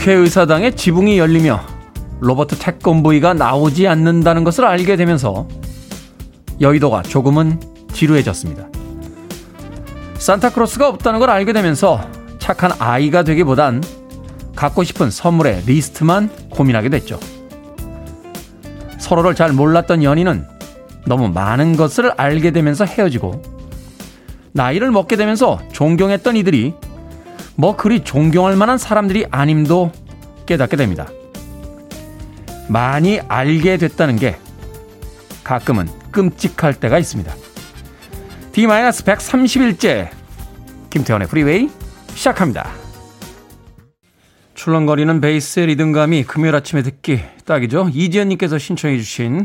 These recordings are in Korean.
국회의사당의 지붕이 열리며 로버트 태권브이가 나오지 않는다는 것을 알게 되면서 여의도가 조금은 지루해졌습니다. 산타크로스가 없다는 걸 알게 되면서 착한 아이가 되기보단 갖고 싶은 선물의 리스트만 고민하게 됐죠. 서로를 잘 몰랐던 연인은 너무 많은 것을 알게 되면서 헤어지고 나이를 먹게 되면서 존경했던 이들이 뭐 그리 존경할 만한 사람들이 아님도 깨닫게 됩니다. 많이 알게 됐다는 게 가끔은 끔찍할 때가 있습니다. D-131째 김태훈의 Freeway 시작합니다. 출렁거리는 베이스의 리듬감이 금요일 아침에 듣기 딱이죠. 이지연님께서 신청해 주신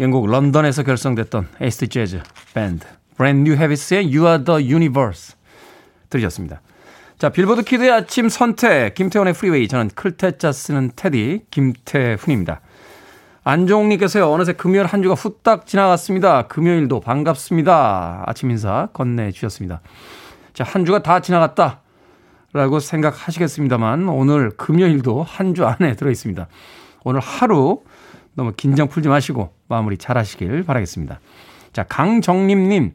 영국 런던에서 결성됐던 acid 재즈 밴드 Brand New Heavies의 You Are The Universe 들으셨습니다. 자, 빌보드 kid의 아침 선택, 김태훈의 Freeway. 저는 클 태 자 쓰는 태디, 김태훈입니다. 안종욱님께서요, 어느새 금요일 한 주가 후딱 지나갔습니다. 금요일도 반갑습니다. 아침 인사 건네주셨습니다. 자, 한 주가 다 지나갔다. 라고 생각하시겠습니다만, 오늘 금요일도 한 주 안에 들어있습니다. 오늘 하루 너무 긴장 풀지 마시고 마무리 잘 하시길 바라겠습니다. 자, 강정림님.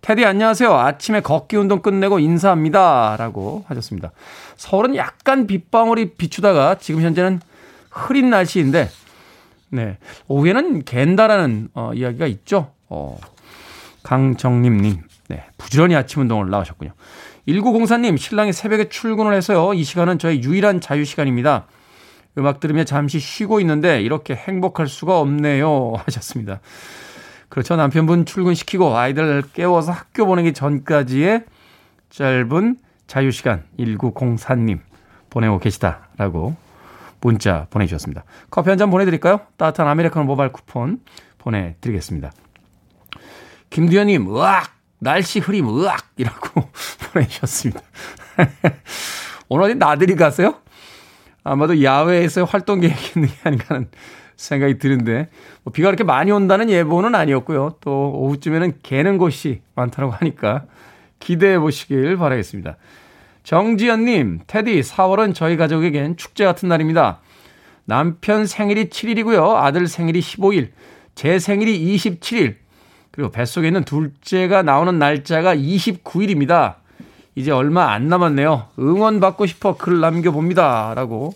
테디 안녕하세요. 아침에 걷기 운동 끝내고 인사합니다. 라고 하셨습니다. 서울은 약간 빗방울이 비추다가 지금 현재는 흐린 날씨인데, 네. 오후에는 갠다라는 어, 이야기가 있죠. 어, 강정림님. 네. 부지런히 아침 운동을 나오셨군요. 1904님, 신랑이 새벽에 출근을 해서요. 이 시간은 저의 유일한 자유시간입니다. 음악 들으며 잠시 쉬고 있는데 이렇게 행복할 수가 없네요. 하셨습니다. 그렇죠. 남편분 출근시키고 아이들 깨워서 학교 보내기 전까지의 짧은 자유시간 1904님 보내고 계시다라고 문자 보내주셨습니다. 커피 한 잔 보내드릴까요? 따뜻한 아메리카노 모바일 쿠폰 보내드리겠습니다. 김두현님, 으악! 날씨 흐림, 으악! 이라고 보내주셨습니다. 오늘 어디 나들이 가세요? 아마도 야외에서 활동 계획이 있는 게 아닌가 하는 생각이 드는데 뭐 비가 그렇게 많이 온다는 예보는 아니었고요. 또 오후쯤에는 개는 곳이 많다고 하니까 기대해 보시길 바라겠습니다. 정지연님, 테디, 4월은 저희 가족에겐 축제 같은 날입니다. 남편 생일이 7일이고요. 아들 생일이 15일, 제 생일이 27일, 그리고 뱃속에 있는 둘째가 나오는 날짜가 29일입니다. 이제 얼마 안 남았네요. 응원받고 싶어 글 남겨봅니다. 라고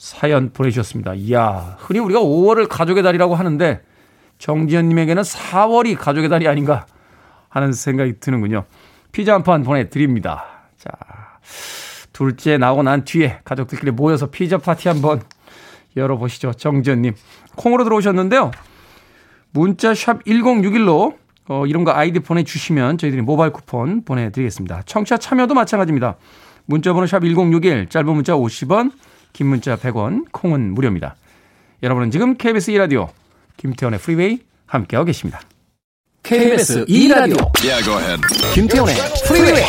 사연 보내주셨습니다. 이야, 흔히 우리가 5월을 가족의 달이라고 하는데 정지현님에게는 4월이 가족의 달이 아닌가 하는 생각이 드는군요. 피자 한 판 보내드립니다. 자, 둘째 나오고 난 뒤에 가족들끼리 모여서 피자 파티 한번 열어보시죠. 정지현님. 콩으로 들어오셨는데요. 문자 샵 1061로 어, 이름과 아이디 보내주시면 저희들이 모바일 쿠폰 보내드리겠습니다. 청취자 참여도 마찬가지입니다. 문자번호 샵 1061, 짧은 문자 50원, 긴 문자 100원, 콩은 무료입니다. 여러분은 지금 KBS 2라디오 김태훈의 Freeway 함께하고 계십니다. KBS 2라디오 yeah, 김태훈의 Freeway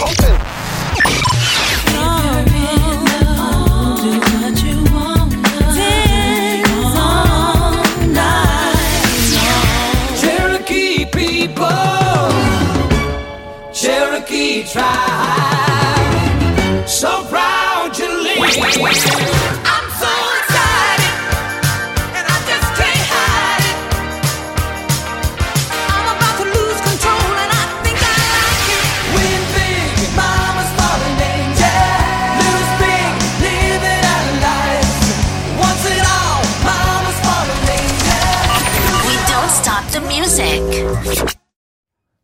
tribe. So proud to leave.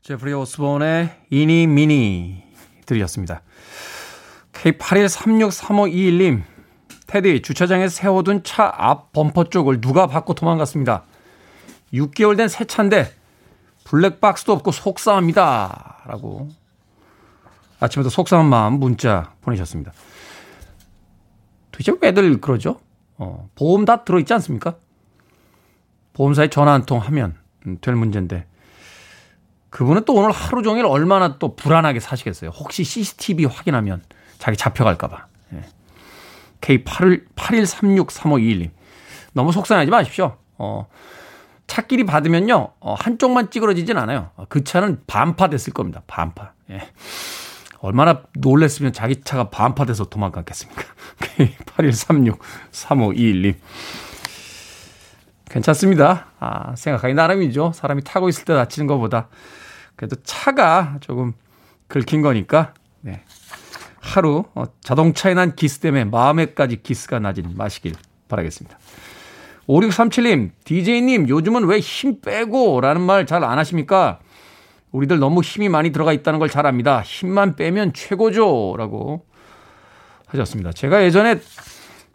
제프리 오스본의 이니 미니 들이었습니다. K81363521님 테디 주차장에 세워둔 차 앞 범퍼 쪽을 누가 받고 도망갔습니다. 6개월 된 새 차인데 블랙박스도 없고 속상합니다. 라고 아침에도 속상한 마음 문자 보내셨습니다. 도대체 왜들 그러죠? 어, 보험 다 들어있지 않습니까? 보험사에 전화 한 통 하면 될 문제인데 그분은 또 오늘 하루 종일 얼마나 또 불안하게 사시겠어요. 혹시 CCTV 확인하면 자기 잡혀갈까봐. 예. K81363521님. 너무 속상하지 마십시오. 어, 차끼리 받으면요, 어, 한쪽만 찌그러지진 않아요. 그 차는 반파 됐을 겁니다. 반파. 예. 얼마나 놀랬으면 자기 차가 반파돼서 도망갔겠습니까? 8136-3521님. 괜찮습니다. 아, 생각하기 나름이죠. 사람이 타고 있을 때 다치는 것보다. 그래도 차가 조금 긁힌 거니까, 네. 하루 어, 자동차에 난 기스 때문에 마음에까지 기스가 나진 마시길 바라겠습니다. 5637님, DJ님, 요즘은 왜 힘 빼고 라는 말 잘 안 하십니까? 우리들 너무 힘이 많이 들어가 있다는 걸 잘 압니다. 힘만 빼면 최고죠. 라고 하셨습니다. 제가 예전에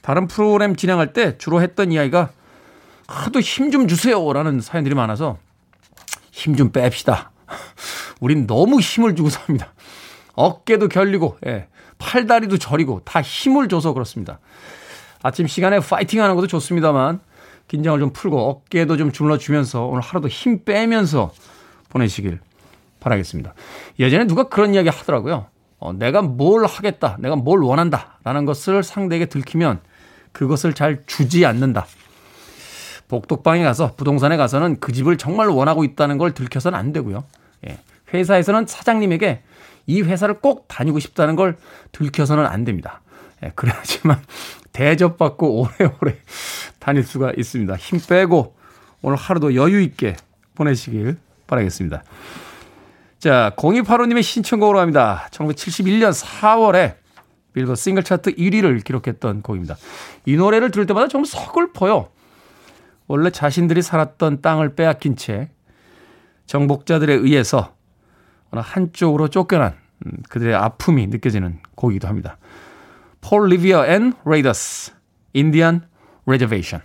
다른 프로그램 진행할 때 주로 했던 이야기가 하도 힘 좀 주세요. 라는 사연들이 많아서 힘 좀 뺍시다. 우린 너무 힘을 주고 삽니다. 어깨도 결리고, 예, 팔다리도 저리고 다 힘을 줘서 그렇습니다. 아침 시간에 파이팅 하는 것도 좋습니다만 긴장을 좀 풀고 어깨도 좀 줄러주면서 오늘 하루도 힘 빼면서 보내시길 바라겠습니다. 예전에 누가 그런 이야기 하더라고요. 어, 내가 뭘 하겠다, 내가 뭘 원한다 라는 것을 상대에게 들키면 그것을 잘 주지 않는다. 복독방에 가서 부동산에 가서는 그 집을 정말 원하고 있다는 걸 들켜서는 안 되고요. 예. 회사에서는 사장님에게 이 회사를 꼭 다니고 싶다는 걸 들켜서는 안 됩니다. 예. 그래야지만 대접받고 오래오래 다닐 수가 있습니다. 힘 빼고 오늘 하루도 여유 있게 보내시길 바라겠습니다. 자, 0285님의 신청곡으로 합니다. 1971년 4월에 빌보드 싱글 차트 1위를 기록했던 곡입니다. 이 노래를 들을 때마다 좀 서글퍼요. 원래 자신들이 살았던 땅을 빼앗긴 채 정복자들에 의해서 어느 한쪽으로 쫓겨난 음, 그들의 아픔이 느껴지는 곡이기도 합니다. Paul Revere and Raiders, Indian Reservation.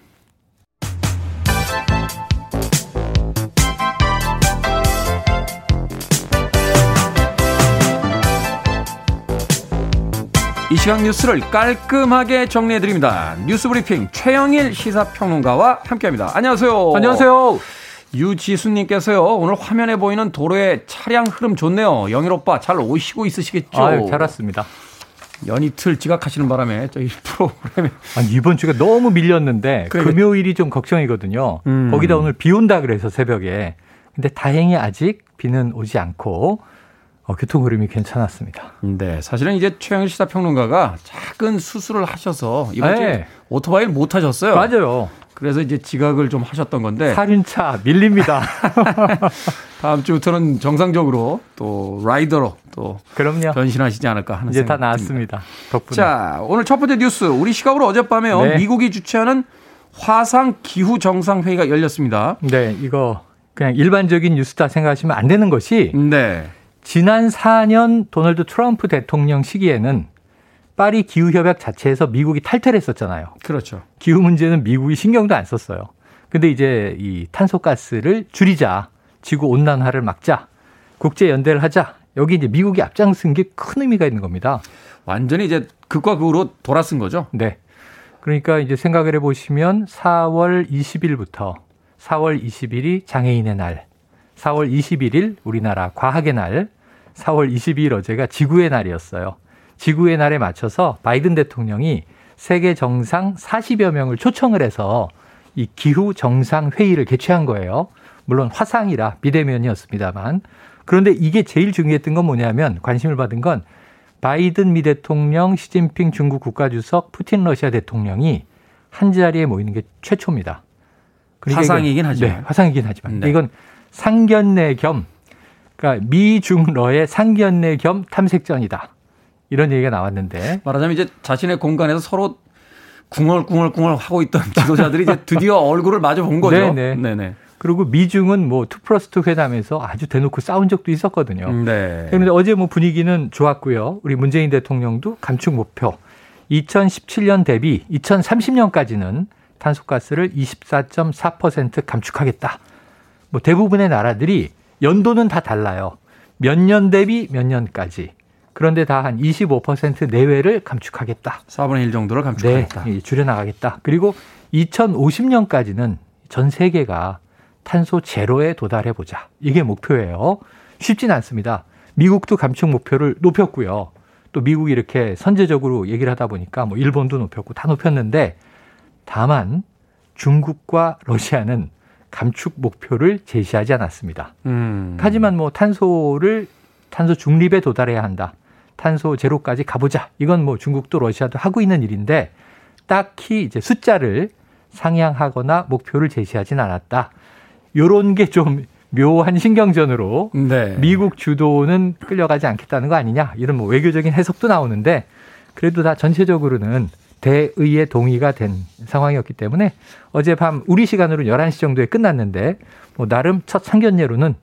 이 시각 뉴스를 깔끔하게 정리해드립니다. 뉴스 브리핑 최영일 시사평론가와 함께합니다. 안녕하세요. 안녕하세요. 유지수님께서요, 오늘 화면에 보이는 도로의 차량 흐름 좋네요. 영일 오빠 잘 오시고 있으시겠죠? 아유, 잘 왔습니다. 연이틀 지각하시는 바람에 저희 프로그램에 아니, 이번 주가 너무 밀렸는데 그러니까. 금요일이 좀 걱정이거든요. 음. 거기다 오늘 비 온다 그래서 새벽에. 근데 다행히 아직 비는 오지 않고 어, 교통 흐름이 괜찮았습니다. 네, 사실은 이제 최영일 시사평론가가 작은 수술을 하셔서 이번 주에 네. 오토바이를 못 하셨어요. 맞아요. 그래서 이제 지각을 좀 하셨던 건데 살인차 밀립니다. 다음 주부터는 정상적으로 또 라이더로 또 그럼요. 변신하시지 않을까 하는 이제 다 나왔습니다. 덕분에. 자, 오늘 첫 번째 뉴스 우리 시각으로 어젯밤에요. 네. 미국이 주최하는 화상 기후 정상 회의가 열렸습니다. 네, 이거 그냥 일반적인 뉴스다 생각하시면 안 되는 것이 네. 지난 4년 도널드 트럼프 대통령 시기에는 파리 기후협약 자체에서 미국이 탈퇴를 했었잖아요. 그렇죠. 기후 문제는 미국이 신경도 안 썼어요. 근데 이제 이 탄소가스를 줄이자, 지구 온난화를 막자, 국제 연대를 하자. 여기 이제 미국이 앞장쓴 게큰 의미가 있는 겁니다. 완전히 이제 극과 극으로 돌아쓴 거죠. 네. 그러니까 이제 생각을 해 보시면 4월 20일부터 4월 20일이 장애인의 날, 4월 21일 우리나라 과학의 날, 4월 22일 어제가 지구의 날이었어요. 지구의 날에 맞춰서 바이든 대통령이 세계 정상 40여 명을 초청을 해서 이 기후 정상 회의를 개최한 거예요. 물론 화상이라 비대면이었습니다만. 그런데 이게 제일 중요했던 건 뭐냐면 관심을 받은 건 바이든 미 대통령, 시진핑 중국 국가주석, 푸틴 러시아 대통령이 한 자리에 모이는 게 최초입니다. 그러니까 화상이긴 하죠. 네, 화상이긴 하지만 네. 이건 상견례 겸 그러니까 미중러의 상견례 겸 탐색전이다. 이런 얘기가 나왔는데 말하자면 이제 자신의 공간에서 서로 궁얼궁얼궁얼 하고 있던 지도자들이 이제 드디어 얼굴을 마주 본 거죠. 네네. 네네. 그리고 미중은 뭐2 플러스 2 회담에서 아주 대놓고 싸운 적도 있었거든요. 네. 그런데 어제 뭐 분위기는 좋았고요. 우리 문재인 대통령도 감축 목표 2017년 대비 2030년까지는 탄소가스를 24.4% 감축하겠다. 뭐 대부분의 나라들이 연도는 다 달라요. 몇 년 대비 몇 년까지. 그런데 다 한 25% 내외를 감축하겠다. 4분의 1 정도를 감축하겠다. 네, 줄여나가겠다. 그리고 2050년까지는 전 세계가 탄소 제로에 도달해 보자. 이게 목표예요. 쉽진 않습니다. 미국도 감축 목표를 높였고요. 또 미국이 이렇게 선제적으로 얘기를 하다 보니까 뭐 일본도 높였고 다 높였는데 다만 중국과 러시아는 감축 목표를 제시하지 않았습니다. 음. 하지만 뭐 탄소를 탄소 중립에 도달해야 한다. 탄소 제로까지 가보자. 이건 뭐 중국도 러시아도 하고 있는 일인데 딱히 이제 숫자를 상향하거나 목표를 제시하진 않았다. 요런 게 좀 묘한 신경전으로 네. 미국 주도는 끌려가지 않겠다는 거 아니냐 이런 뭐 외교적인 해석도 나오는데 그래도 다 전체적으로는 대의의 동의가 된 상황이었기 때문에 어젯밤 우리 시간으로 11시 정도에 끝났는데 뭐 나름 첫 상견례로는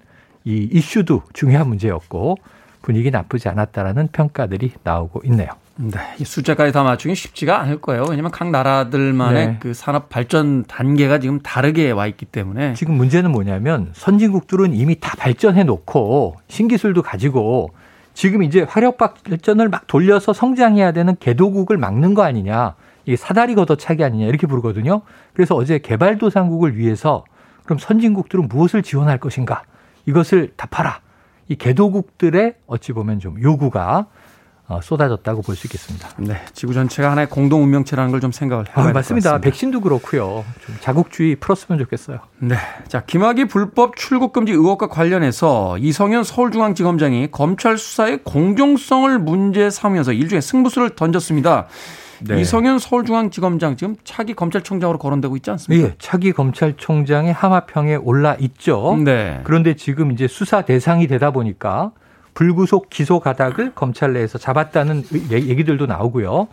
이 이슈도 중요한 문제였고 분위기 나쁘지 않았다라는 평가들이 나오고 있네요. 네, 이 숫자까지 다 맞추기 쉽지가 않을 거예요. 왜냐하면 각 나라들만의 네. 그 산업 발전 단계가 지금 다르게 와 있기 때문에 지금 문제는 뭐냐면 선진국들은 이미 다 발전해 놓고 신기술도 가지고 지금 이제 화력 발전을 막 돌려서 성장해야 되는 개도국을 막는 거 아니냐. 이게 사다리 걷어차기 아니냐 이렇게 부르거든요. 그래서 어제 개발도상국을 위해서 그럼 선진국들은 무엇을 지원할 것인가? 이것을 답하라. 이 개도국들의 어찌 보면 좀 요구가 어, 쏟아졌다고 볼 수 있겠습니다. 네, 지구 전체가 하나의 공동 운명체라는 걸 좀 생각을 해봐야 아, 맞습니다. 백신도 그렇고요. 좀 자국주의 풀었으면 좋겠어요. 네, 자 김학의 불법 출국 금지 의혹과 관련해서 이성현 서울중앙지검장이 검찰 수사의 공정성을 문제 삼으면서 일종의 승부수를 던졌습니다. 네. 이성현 서울중앙지검장 지금 차기 검찰총장으로 거론되고 있지 않습니까? 예, 차기 검찰총장의 하마평에 올라 있죠. 네. 그런데 지금 이제 수사 대상이 되다 보니까 불구속 기소 가닥을 검찰 내에서 잡았다는 얘기들도 나오고요.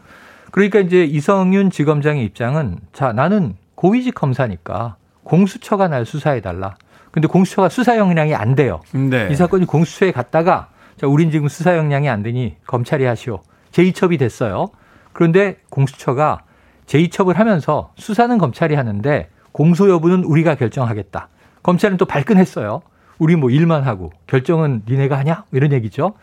그러니까 이제 이성윤 지검장의 입장은 자, 나는 고위직 검사니까 공수처가 날 수사해 달라. 근데 공수처가 수사 역량이 안 돼요. 네. 이 사건이 공수처에 갔다가 자, 우린 지금 수사 역량이 안 되니 검찰이 하시오. 제2첩이 됐어요. 그런데 공수처가 제2첩을 하면서 수사는 검찰이 하는데 공소 여부는 우리가 결정하겠다. 검찰은 또 발끈했어요. 우리 뭐 일만 하고 결정은 니네가 하냐? 이런 얘기죠.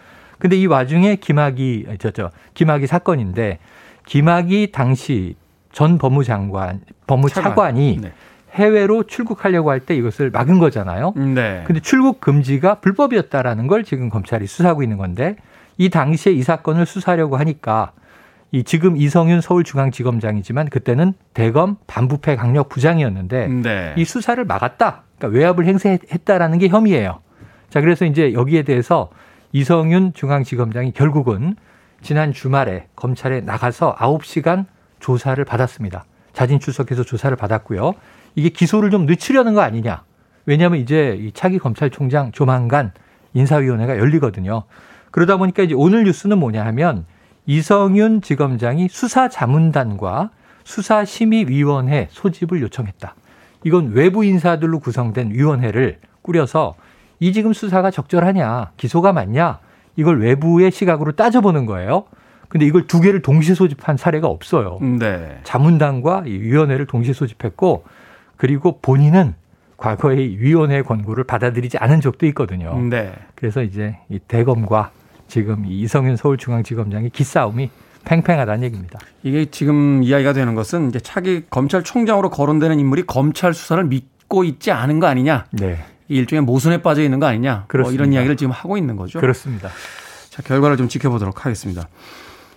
근데 이 와중에 김학이 저저 김학이 사건인데 김학이 당시 전 법무장관 법무차관이 네. 해외로 출국하려고 할 때 이것을 막은 거잖아요. 네. 근데 출국 금지가 불법이었다라는 걸 지금 검찰이 수사하고 있는 건데 이 당시에 이 사건을 수사하려고 하니까 이 지금 이성윤 서울중앙지검장이지만 그때는 대검 반부패 강력 부장이었는데 네. 이 수사를 막았다. 그러니까 외압을 행사했다라는 게 혐의예요. 자, 그래서 이제 여기에 대해서 이성윤 중앙지검장이 결국은 지난 주말에 검찰에 나가서 9시간 조사를 받았습니다. 자진 출석해서 조사를 받았고요. 이게 기소를 좀 늦추려는 거 아니냐. 왜냐하면 이제 이 차기 검찰총장 조만간 인사위원회가 열리거든요. 그러다 보니까 이제 오늘 뉴스는 뭐냐 하면 이성윤 지검장이 수사자문단과 수사심의위원회 소집을 요청했다. 이건 외부 인사들로 구성된 위원회를 꾸려서 이 지금 수사가 적절하냐, 기소가 맞냐, 이걸 외부의 시각으로 따져보는 거예요. 근데 이걸 두 개를 동시에 소집한 사례가 없어요. 네. 자문단과 이 위원회를 동시에 소집했고, 그리고 본인은 과거에 위원회 권고를 받아들이지 않은 적도 있거든요. 네. 그래서 이제 이 대검과 지금 이성윤 서울중앙지검장의 기싸움이 팽팽하다는 얘기입니다. 이게 지금 이야기가 되는 것은 이제 차기 검찰총장으로 거론되는 인물이 검찰 수사를 믿고 있지 않은 거 아니냐. 네. 일종의 모순에 빠져 있는 거 아니냐. 뭐 이런 이야기를 지금 하고 있는 거죠. 그렇습니다. 자, 결과를 좀 지켜보도록 하겠습니다.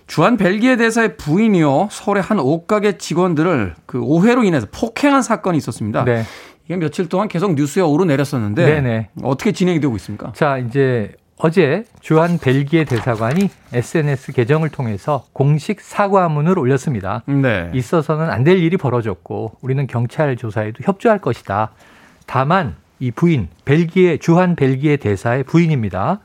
주한 벨기에 대사의 부인이요 서울의 한 옷가게 직원들을 그 오해로 인해서 폭행한 사건이 있었습니다. 네. 이게 며칠 동안 계속 뉴스에 오르내렸었는데 네네. 어떻게 진행이 되고 있습니까? 자 이제 어제 주한 벨기에 대사관이 SNS 계정을 통해서 공식 사과문을 올렸습니다. 네. 있어서는 안 될 일이 벌어졌고 우리는 경찰 조사에도 협조할 것이다. 다만 이 부인 벨기에 주한 벨기에 대사의 부인입니다.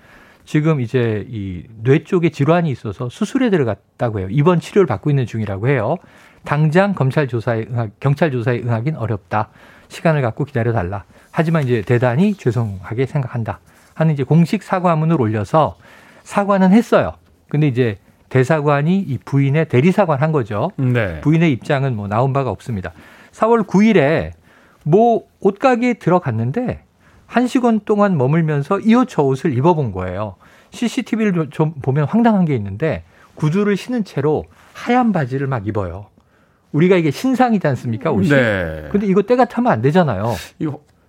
지금 이제 이 뇌 쪽에 질환이 있어서 수술에 들어갔다고 해요. 입원 치료를 받고 있는 중이라고 해요. 당장 검찰 조사에 응하, 경찰 조사에 응하긴 어렵다. 시간을 갖고 기다려 달라. 하지만 이제 대단히 죄송하게 생각한다. 하는 이제 공식 사과문을 올려서 사과는 했어요. 근데 이제 대사관이 이 부인의 대리사관 한 거죠. 네. 부인의 입장은 뭐 나온 바가 없습니다. 4월 9일에 뭐 옷가게에 들어갔는데 한 시간 동안 머물면서 이 옷 저 옷을 입어본 거예요. CCTV를 좀 보면 황당한 게 있는데 구두를 신은 채로 하얀 바지를 막 입어요. 우리가 이게 신상이지 않습니까? 옷이. 네. 근데 이거 때가 타면 안 되잖아요.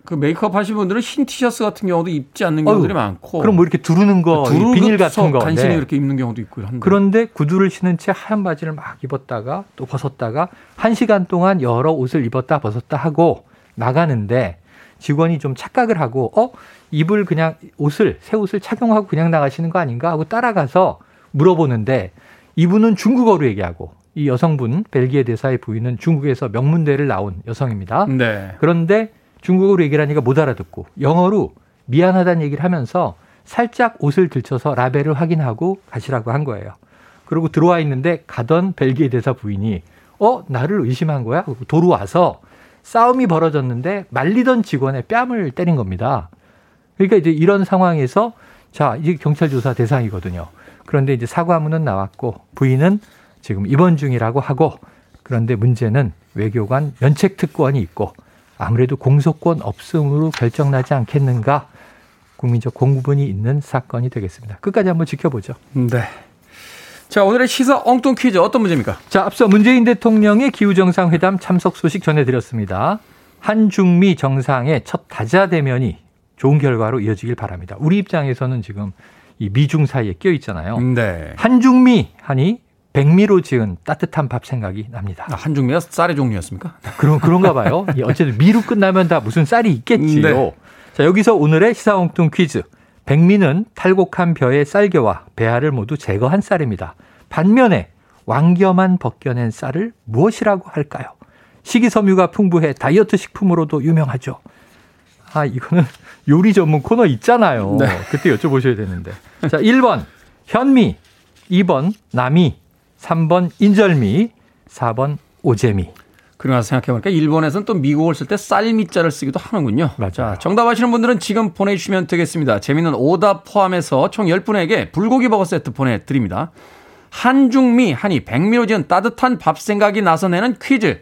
그 메이크업 하신 분들은 흰 티셔츠 같은 경우도 입지 않는 경우들이 어휴, 많고. 그럼 뭐 이렇게 두르는 거, 두르 비닐 같은 거. 간신히 네. 이렇게 입는 경우도 있고 한데. 그런데 구두를 신은 채 하얀 바지를 막 입었다가 또 벗었다가 한 시간 동안 여러 옷을 입었다 벗었다 하고 나가는데 직원이 좀 착각을 하고 어 입을 그냥 옷을 새 옷을 착용하고 그냥 나가시는 거 아닌가 하고 따라가서 물어보는데 이분은 중국어로 얘기하고 이 여성분 벨기에 대사의 부인은 중국에서 명문대를 나온 여성입니다. 네. 그런데 중국어로 얘기를 하니까 못 알아듣고 영어로 미안하다는 얘기를 하면서 살짝 옷을 들쳐서 라벨을 확인하고 가시라고 한 거예요. 그리고 들어와 있는데 가던 벨기에 대사 부인이 어 나를 의심한 거야? 도로 와서 싸움이 벌어졌는데 말리던 직원의 뺨을 때린 겁니다. 그러니까 이제 이런 상황에서 자 이게 경찰 조사 대상이거든요. 그런데 이제 사과문은 나왔고 부인은 지금 입원 중이라고 하고 그런데 문제는 외교관 면책 특권이 있고 아무래도 공소권 없음으로 결정나지 않겠는가 국민적 공분이 있는 사건이 되겠습니다. 끝까지 한번 지켜보죠. 네. 자, 오늘의 시사 엉뚱 퀴즈 어떤 문제입니까? 자, 앞서 문재인 대통령의 기후정상회담 참석 소식 전해드렸습니다. 한중미 정상의 첫 다자 대면이 좋은 결과로 이어지길 바랍니다. 우리 입장에서는 지금 이 미중 사이에 껴 있잖아요. 네. 한중미 하니 백미로 지은 따뜻한 밥 생각이 납니다. 아, 한중미가 쌀의 종류였습니까? 그런 그런가 봐요. 어쨌든 미로 끝나면 다 무슨 쌀이 있겠지요. 네. 자, 여기서 오늘의 시사홍뚱 퀴즈. 백미는 탈곡한 벼의 쌀겨와 배알을 모두 제거한 쌀입니다. 반면에 왕겨만 벗겨낸 쌀을 무엇이라고 할까요? 식이섬유가 풍부해 다이어트 식품으로도 유명하죠. 아, 이거는 요리 전문 코너 있잖아요. 네. 그때 여쭤보셔야 되는데. 자, 1번 현미, 2번 남이, 3번 인절미, 4번 오재미. 그러나 생각해보니까 일본에서는 또 미국을 쓸 때 쌀미자를 쓰기도 하는군요. 맞아. 정답 아시는 분들은 지금 보내주시면 되겠습니다. 재미있는 오답 포함해서 총 10분에게 불고기 버거 세트 보내드립니다. 한중미, 한이, 백미로 지은 따뜻한 밥 생각이 나서 내는 퀴즈.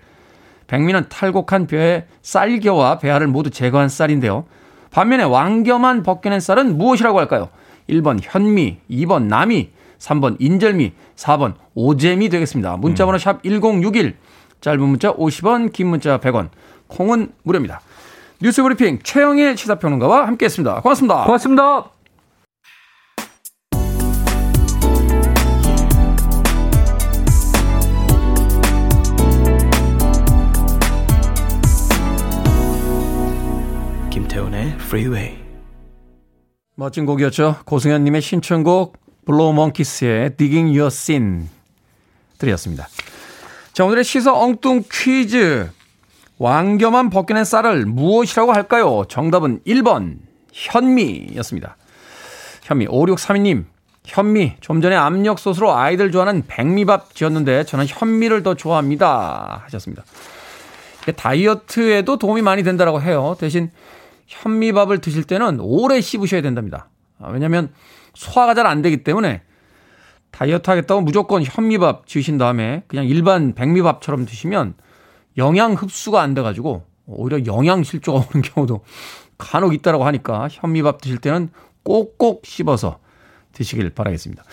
백미는 탈곡한 뼈에 쌀겨와 배알을 모두 제거한 쌀인데요. 반면에 왕겨만 벗겨낸 쌀은 무엇이라고 할까요? 1번 현미, 2번 남이, 3번 인절미, 4번 오잼이 되겠습니다. 문자번호 음. 샵 1061. 짧은 문자 50원, 긴 문자 100원, 콩은 무료입니다. 뉴스 브리핑 최영일 시사평론가와 함께했습니다. 고맙습니다. 고맙습니다. 김태훈의 Freeway. 멋진 곡이었죠. 고승현님의 신청곡 Blow Monkeys의 Digging Your Scene 드렸습니다. 자, 오늘의 시사 엉뚱 퀴즈. 왕겨만 벗겨낸 쌀을 무엇이라고 할까요? 정답은 1번 현미였습니다. 현미 5632님 현미 좀 전에 압력솥으로 아이들 좋아하는 백미밥 지었는데 저는 현미를 더 좋아합니다 하셨습니다. 다이어트에도 도움이 많이 된다고 해요. 대신 현미밥을 드실 때는 오래 씹으셔야 된답니다. 아, 왜냐하면 소화가 잘 안 되기 때문에 다이어트 하겠다고 무조건 현미밥 지으신 다음에 그냥 일반 백미밥처럼 드시면 영양 흡수가 안 돼가지고 오히려 영양 실조가 오는 경우도 간혹 있다라고 하니까 현미밥 드실 때는 꼭꼭 씹어서 드시길 바라겠습니다.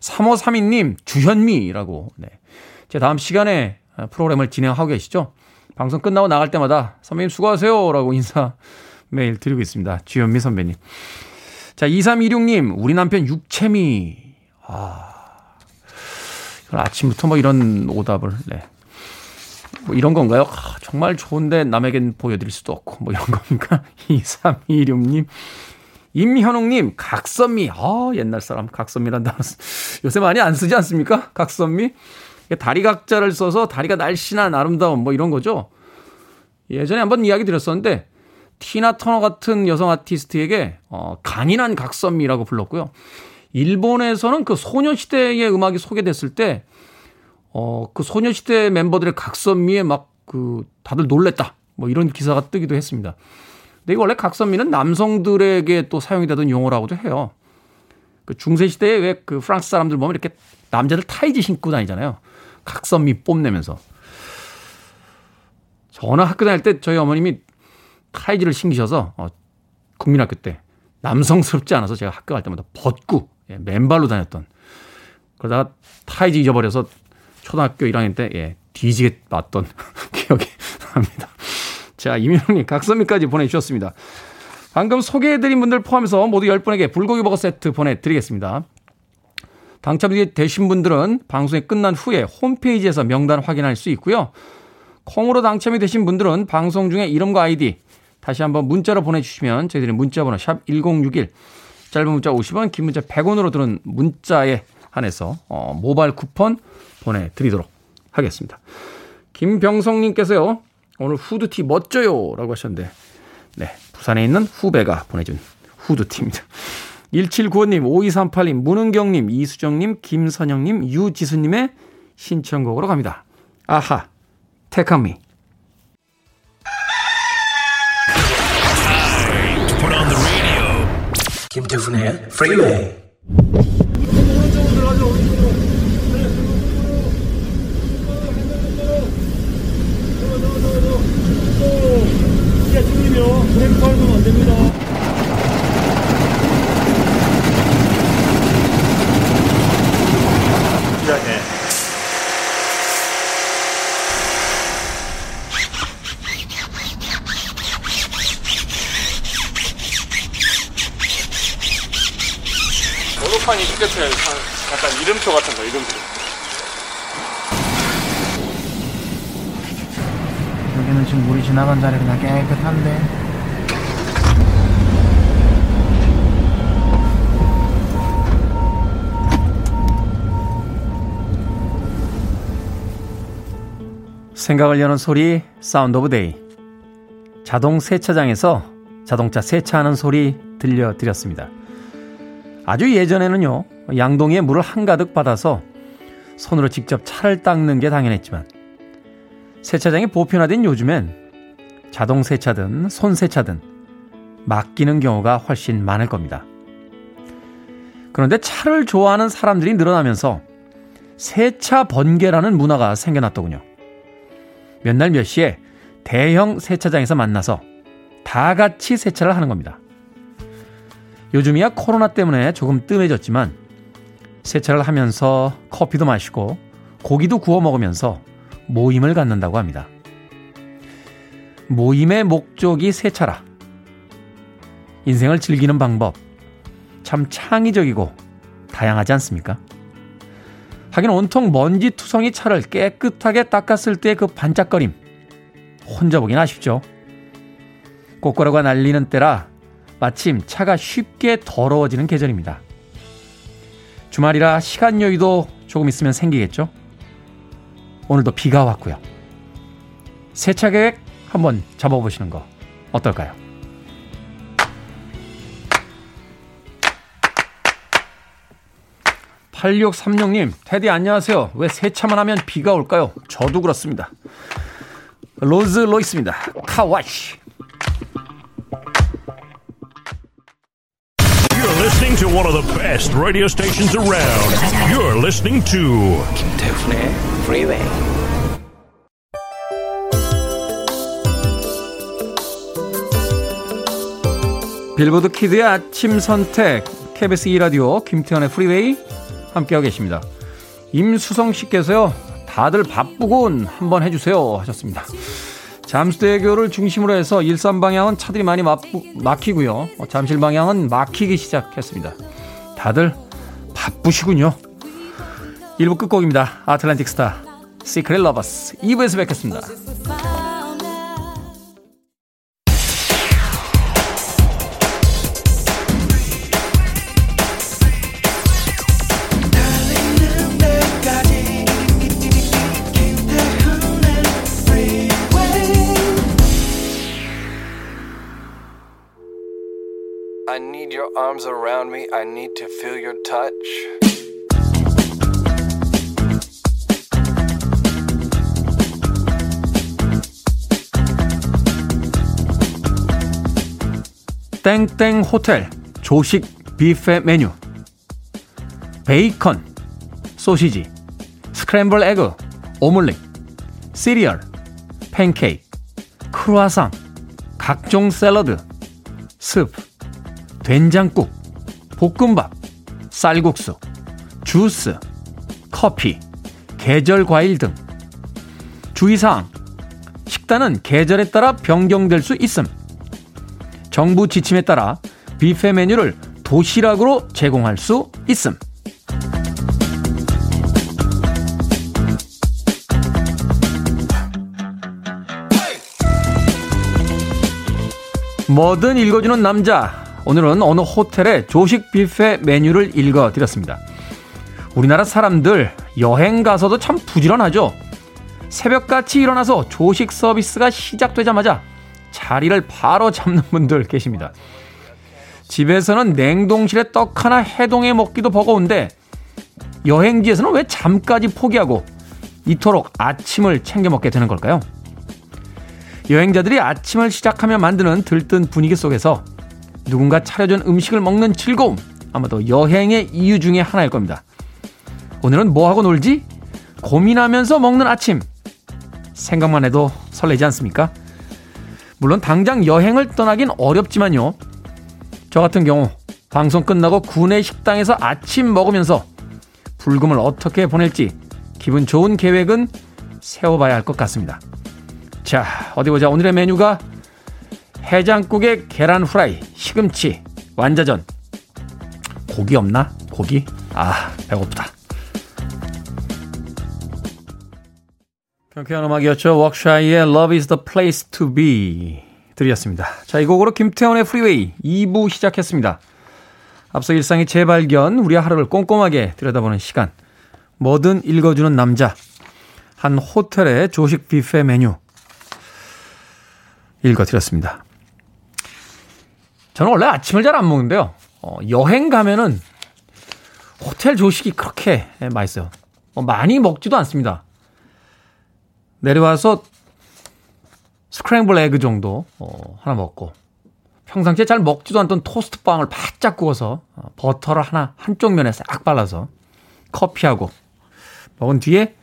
3532님, 주현미라고, 네. 제 다음 시간에 프로그램을 진행하고 계시죠? 방송 끝나고 나갈 때마다 선배님 수고하세요! 라고 인사 메일 드리고 있습니다. 주현미 선배님. 자, 2326님, 우리 남편 육체미. 아, 아침부터 뭐 이런 오답을, 네. 뭐 이런 건가요? 아, 정말 좋은데 남에겐 보여드릴 수도 없고, 뭐 이런 겁니까? 2326님. 임현웅님, 각선미. 아, 옛날 사람, 각선미란 단어. 요새 많이 안 쓰지 않습니까? 각선미? 다리 각자를 써서 다리가 날씬한 아름다움, 뭐 이런 거죠. 예전에 한번 이야기 드렸었는데, 티나 터너 같은 여성 아티스트에게, 어, 강인한 각선미라고 불렀고요. 일본에서는 그 소녀시대의 음악이 소개됐을 때, 어, 그 소녀시대 멤버들의 각선미에 막 그 다들 놀랬다. 뭐 이런 기사가 뜨기도 했습니다. 근데 이거 원래 각선미는 남성들에게 또 사용이 되던 용어라고도 해요. 그 중세시대에 왜 그 프랑스 사람들 보면 이렇게 남자들 타이즈 신고 다니잖아요. 각선미 뽐내면서. 저는 학교 다닐 때 저희 어머님이 타이즈를 신기셔서 어, 국민학교 때 남성스럽지 않아서 제가 학교 갈 때마다 벗고 예, 맨발로 다녔던 그러다가 타이즈 잊어버려서 초등학교 1학년 때 예, 뒤지게 맞던 기억이 납니다. 자, 이민호님 각선미까지 보내주셨습니다. 방금 소개해드린 분들 포함해서 모두 10분에게 불고기 버거 세트 보내드리겠습니다. 당첨이 되신 분들은 방송이 끝난 후에 홈페이지에서 명단 확인할 수 있고요. 콩으로 당첨이 되신 분들은 방송 중에 이름과 아이디 다시 한번 문자로 보내주시면 저희들이 문자번호 샵 1061 짧은 문자 50원, 긴 문자 100원으로 들은 문자에 한해서 어, 모바일 쿠폰 보내드리도록 하겠습니다. 김병성님께서요, 오늘 후드티 멋져요. 라고 하셨는데, 네, 부산에 있는 후배가 보내준 후드티입니다. 1795님, 5238님, 문은경님, 이수정님, 김선영님, 유지수님의 신청곡으로 갑니다. 아하, 택한미. 김태훈의 프리웨이 브레이크 밟으면 안 됩니다. 간판이 뜯겼어요. 약간 이름표 같은 거, 이름표. 여기는 지금 물이 지나간 자리 그냥 깨끗한데. 생각을 여는 소리 Sound of Day 자동 세차장에서 자동차 세차하는 소리 들려드렸습니다. 아주 예전에는요, 양동이에 물을 한가득 받아서 손으로 직접 차를 닦는 게 당연했지만, 세차장이 보편화된 요즘엔 자동 세차든 손 세차든 맡기는 경우가 훨씬 많을 겁니다. 그런데 차를 좋아하는 사람들이 늘어나면서 세차 번개라는 문화가 생겨났더군요. 몇 날 몇 시에 대형 세차장에서 만나서 다 같이 세차를 하는 겁니다. 요즘이야 코로나 때문에 조금 뜸해졌지만 세차를 하면서 커피도 마시고 고기도 구워 먹으면서 모임을 갖는다고 합니다. 모임의 목적이 세차라. 인생을 즐기는 방법 참 창의적이고 다양하지 않습니까? 하긴 온통 먼지 투성이 차를 깨끗하게 닦았을 때 그 반짝거림 혼자 보긴 아쉽죠. 꽃가루가 날리는 때라 마침 차가 쉽게 더러워지는 계절입니다. 주말이라 시간 여유도 조금 있으면 생기겠죠? 오늘도 비가 왔고요. 세차 계획 한번 잡아보시는 거 어떨까요? 8636님, 테디 안녕하세요. 왜 세차만 하면 비가 올까요? 저도 그렇습니다. 로즈 로이스입니다. 카와시. Listening to one of the best radio stations around. You're listening to 김태훈의 Freeway. 빌보드 키드의 아침 선택 KBS 2 라디오 김태현의 프리웨이 함께하고 계십니다. 임수성 씨께서요. 다들 바쁘군 한번 해주세요 하셨습니다. 잠수대교를 중심으로 해서 일산 방향은 차들이 많이 막히고요. 어, 잠실 방향은 막히기 시작했습니다. 다들 바쁘시군요. 1부 끝곡입니다. Atlantic Starr Secret Lovers 2부에서 뵙겠습니다. Arms around me. I need to feel your touch. 땡땡 호텔 조식 뷔페 메뉴 베이컨 소시지 스크램블 에그 오믈렛 시리얼 팬케이크 크루아상 각종 샐러드 스프 된장국, 볶음밥, 쌀국수, 주스, 커피, 계절 과일 등 주의사항 식단은 계절에 따라 변경될 수 있음. 정부 지침에 따라 뷔페 메뉴를 도시락으로 제공할 수 있음. 뭐든 읽어주는 남자 오늘은 어느 호텔의 조식 뷔페 메뉴를 읽어드렸습니다. 우리나라 사람들 여행 가서도 참 부지런하죠. 새벽같이 일어나서 조식 서비스가 시작되자마자 자리를 바로 잡는 분들 계십니다. 집에서는 냉동실에 떡 하나 해동해 먹기도 버거운데 여행지에서는 왜 잠까지 포기하고 이토록 아침을 챙겨 먹게 되는 걸까요? 여행자들이 아침을 시작하며 만드는 들뜬 분위기 속에서 누군가 차려준 음식을 먹는 즐거움 아마도 여행의 이유 중에 하나일 겁니다. 오늘은 뭐 하고 놀지? 고민하면서 먹는 아침. 생각만 해도 설레지 않습니까? 물론 당장 여행을 떠나긴 어렵지만요. 저 같은 경우 방송 끝나고 구내 식당에서 아침 먹으면서 불금을 어떻게 보낼지 기분 좋은 계획은 세워봐야 할 것 같습니다. 자, 어디 보자. 오늘의 메뉴가 해장국에 계란 후라이, 시금치, 완자전. 고기 없나? 고기? 아, 배고프다. 경쾌한 음악이었죠. Workshy의 Love is the place to be. 드렸습니다. 자, 이 곡으로 김태훈의 프리웨이 2부 시작했습니다. 앞서 일상의 재발견, 우리의 하루를 꼼꼼하게 들여다보는 시간. 뭐든 읽어주는 남자. 한 호텔의 조식 뷔페 메뉴. 읽어드렸습니다. 저는 원래 아침을 잘 안 먹는데요. 어, 여행 가면은 호텔 조식이 그렇게 맛있어요. 어, 많이 먹지도 않습니다. 내려와서 스크램블 에그 정도 어, 하나 먹고 평상시에 잘 먹지도 않던 토스트 빵을 바짝 구워서 어, 버터를 하나 한쪽 면에 싹 발라서 커피하고 먹은 뒤에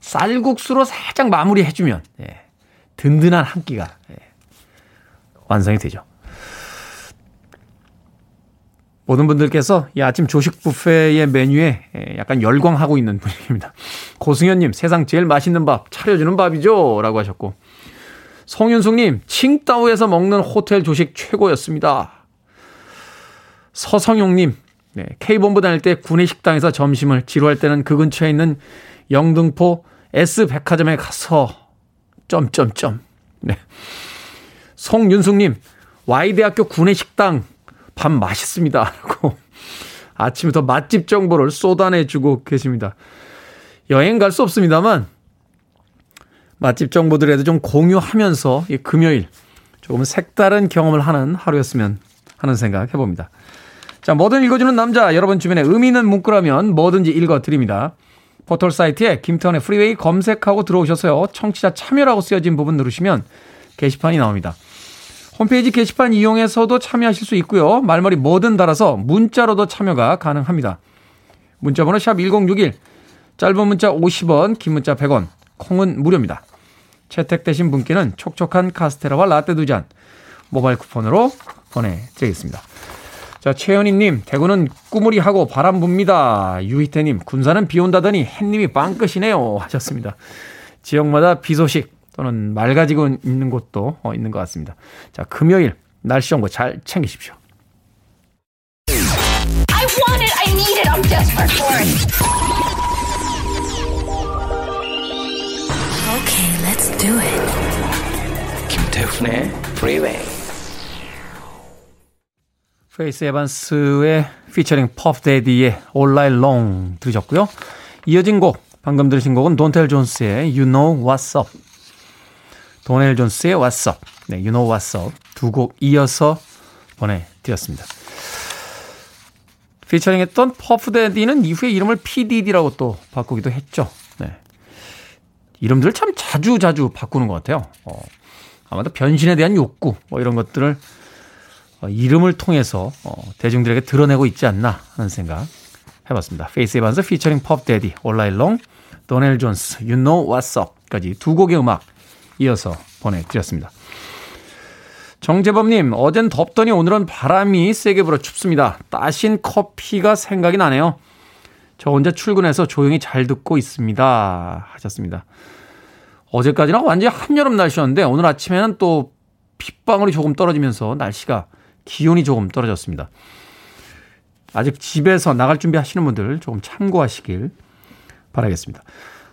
쌀국수로 살짝 마무리해주면 예, 든든한 한 끼가 예, 완성이 되죠. 모든 분들께서 이 아침 조식 뷔페의 메뉴에 예, 약간 열광하고 있는 분위기입니다. 고승현님, 세상 제일 맛있는 밥, 차려주는 밥이죠? 라고 하셨고, 송윤숙님, 칭따오에서 먹는 호텔 조식 최고였습니다. 서성용님, 네, K본부 다닐 때 구내 식당에서 점심을 지루할 때는 그 근처에 있는 영등포 S백화점에 가서, 점점점. 네. 송윤숙님, Y대학교 구내 식당 밥 맛있습니다. 라고 아침부터 맛집 정보를 쏟아내주고 계십니다. 여행 갈 수 없습니다만 맛집 정보들에도 좀 공유하면서 이 금요일 조금 색다른 경험을 하는 하루였으면 하는 생각 해봅니다. 자, 뭐든 읽어주는 남자, 여러분 주변에 의미 있는 문구라면 뭐든지 읽어드립니다. 포털 사이트에 김태훈의 프리웨이 검색하고 들어오셔서요. 청취자 참여라고 쓰여진 부분 누르시면 게시판이 나옵니다. 홈페이지 게시판 이용해서도 참여하실 수 있고요. 말머리 뭐든 달아서 문자로도 참여가 가능합니다. 문자 번호 샵 1061, 짧은 문자 50원, 긴 문자 100원, 콩은 무료입니다. 채택되신 분께는 촉촉한 카스테라와 라떼 두 잔 모바일 쿠폰으로 보내드리겠습니다. 자, 최현희님, 대구는 꾸물이 하고 바람 붑니다. 유희태님, 군산은 비 온다더니 햇님이 빵 끝이네요. 하셨습니다. 지역마다 비 소식 또는 말 가지고 있는 곳도 어, 있는 것 같습니다. 자, 금요일 날씨 정보 잘 챙기십시오. I want it, I need it, I'm desperate for it. Okay, let's do it. 김태훈의 Freeway. 페이스 에반스의 피처링 퍼프 데디의 All Night Long 들으셨고요. 이어진 곡 방금 들으신 곡은 돈텔 존스의 You Know What's Up 도넬 존스의 What's Up 네, You Know What's Up 두 곡 이어서 보내드렸습니다. 피처링했던 퍼프 대디는 이후에 이름을 PDD라고 또 바꾸기도 했죠. 네. 이름들을 참 자주 자주 바꾸는 것 같아요. 어, 아마도 변신에 대한 욕구 뭐 이런 것들을 어, 이름을 통해서 어, 대중들에게 드러내고 있지 않나 하는 생각 해봤습니다. 페이스 에반스 피처링 퍼프 대디, All Night Long, 도넬 존스, You Know What's Up까지 두 곡의 음악 이어서 보내드렸습니다. 정재범님, 어젠 덥더니 오늘은 바람이 세게 불어 춥습니다. 따신 커피가 생각이 나네요. 저 혼자 출근해서 조용히 잘 듣고 있습니다. 하셨습니다. 어제까지는 완전히 한여름 날씨였는데 오늘 아침에는 또 빗방울이 조금 떨어지면서 날씨가 기온이 조금 떨어졌습니다. 아직 집에서 나갈 준비 하시는 분들 조금 참고하시길 바라겠습니다.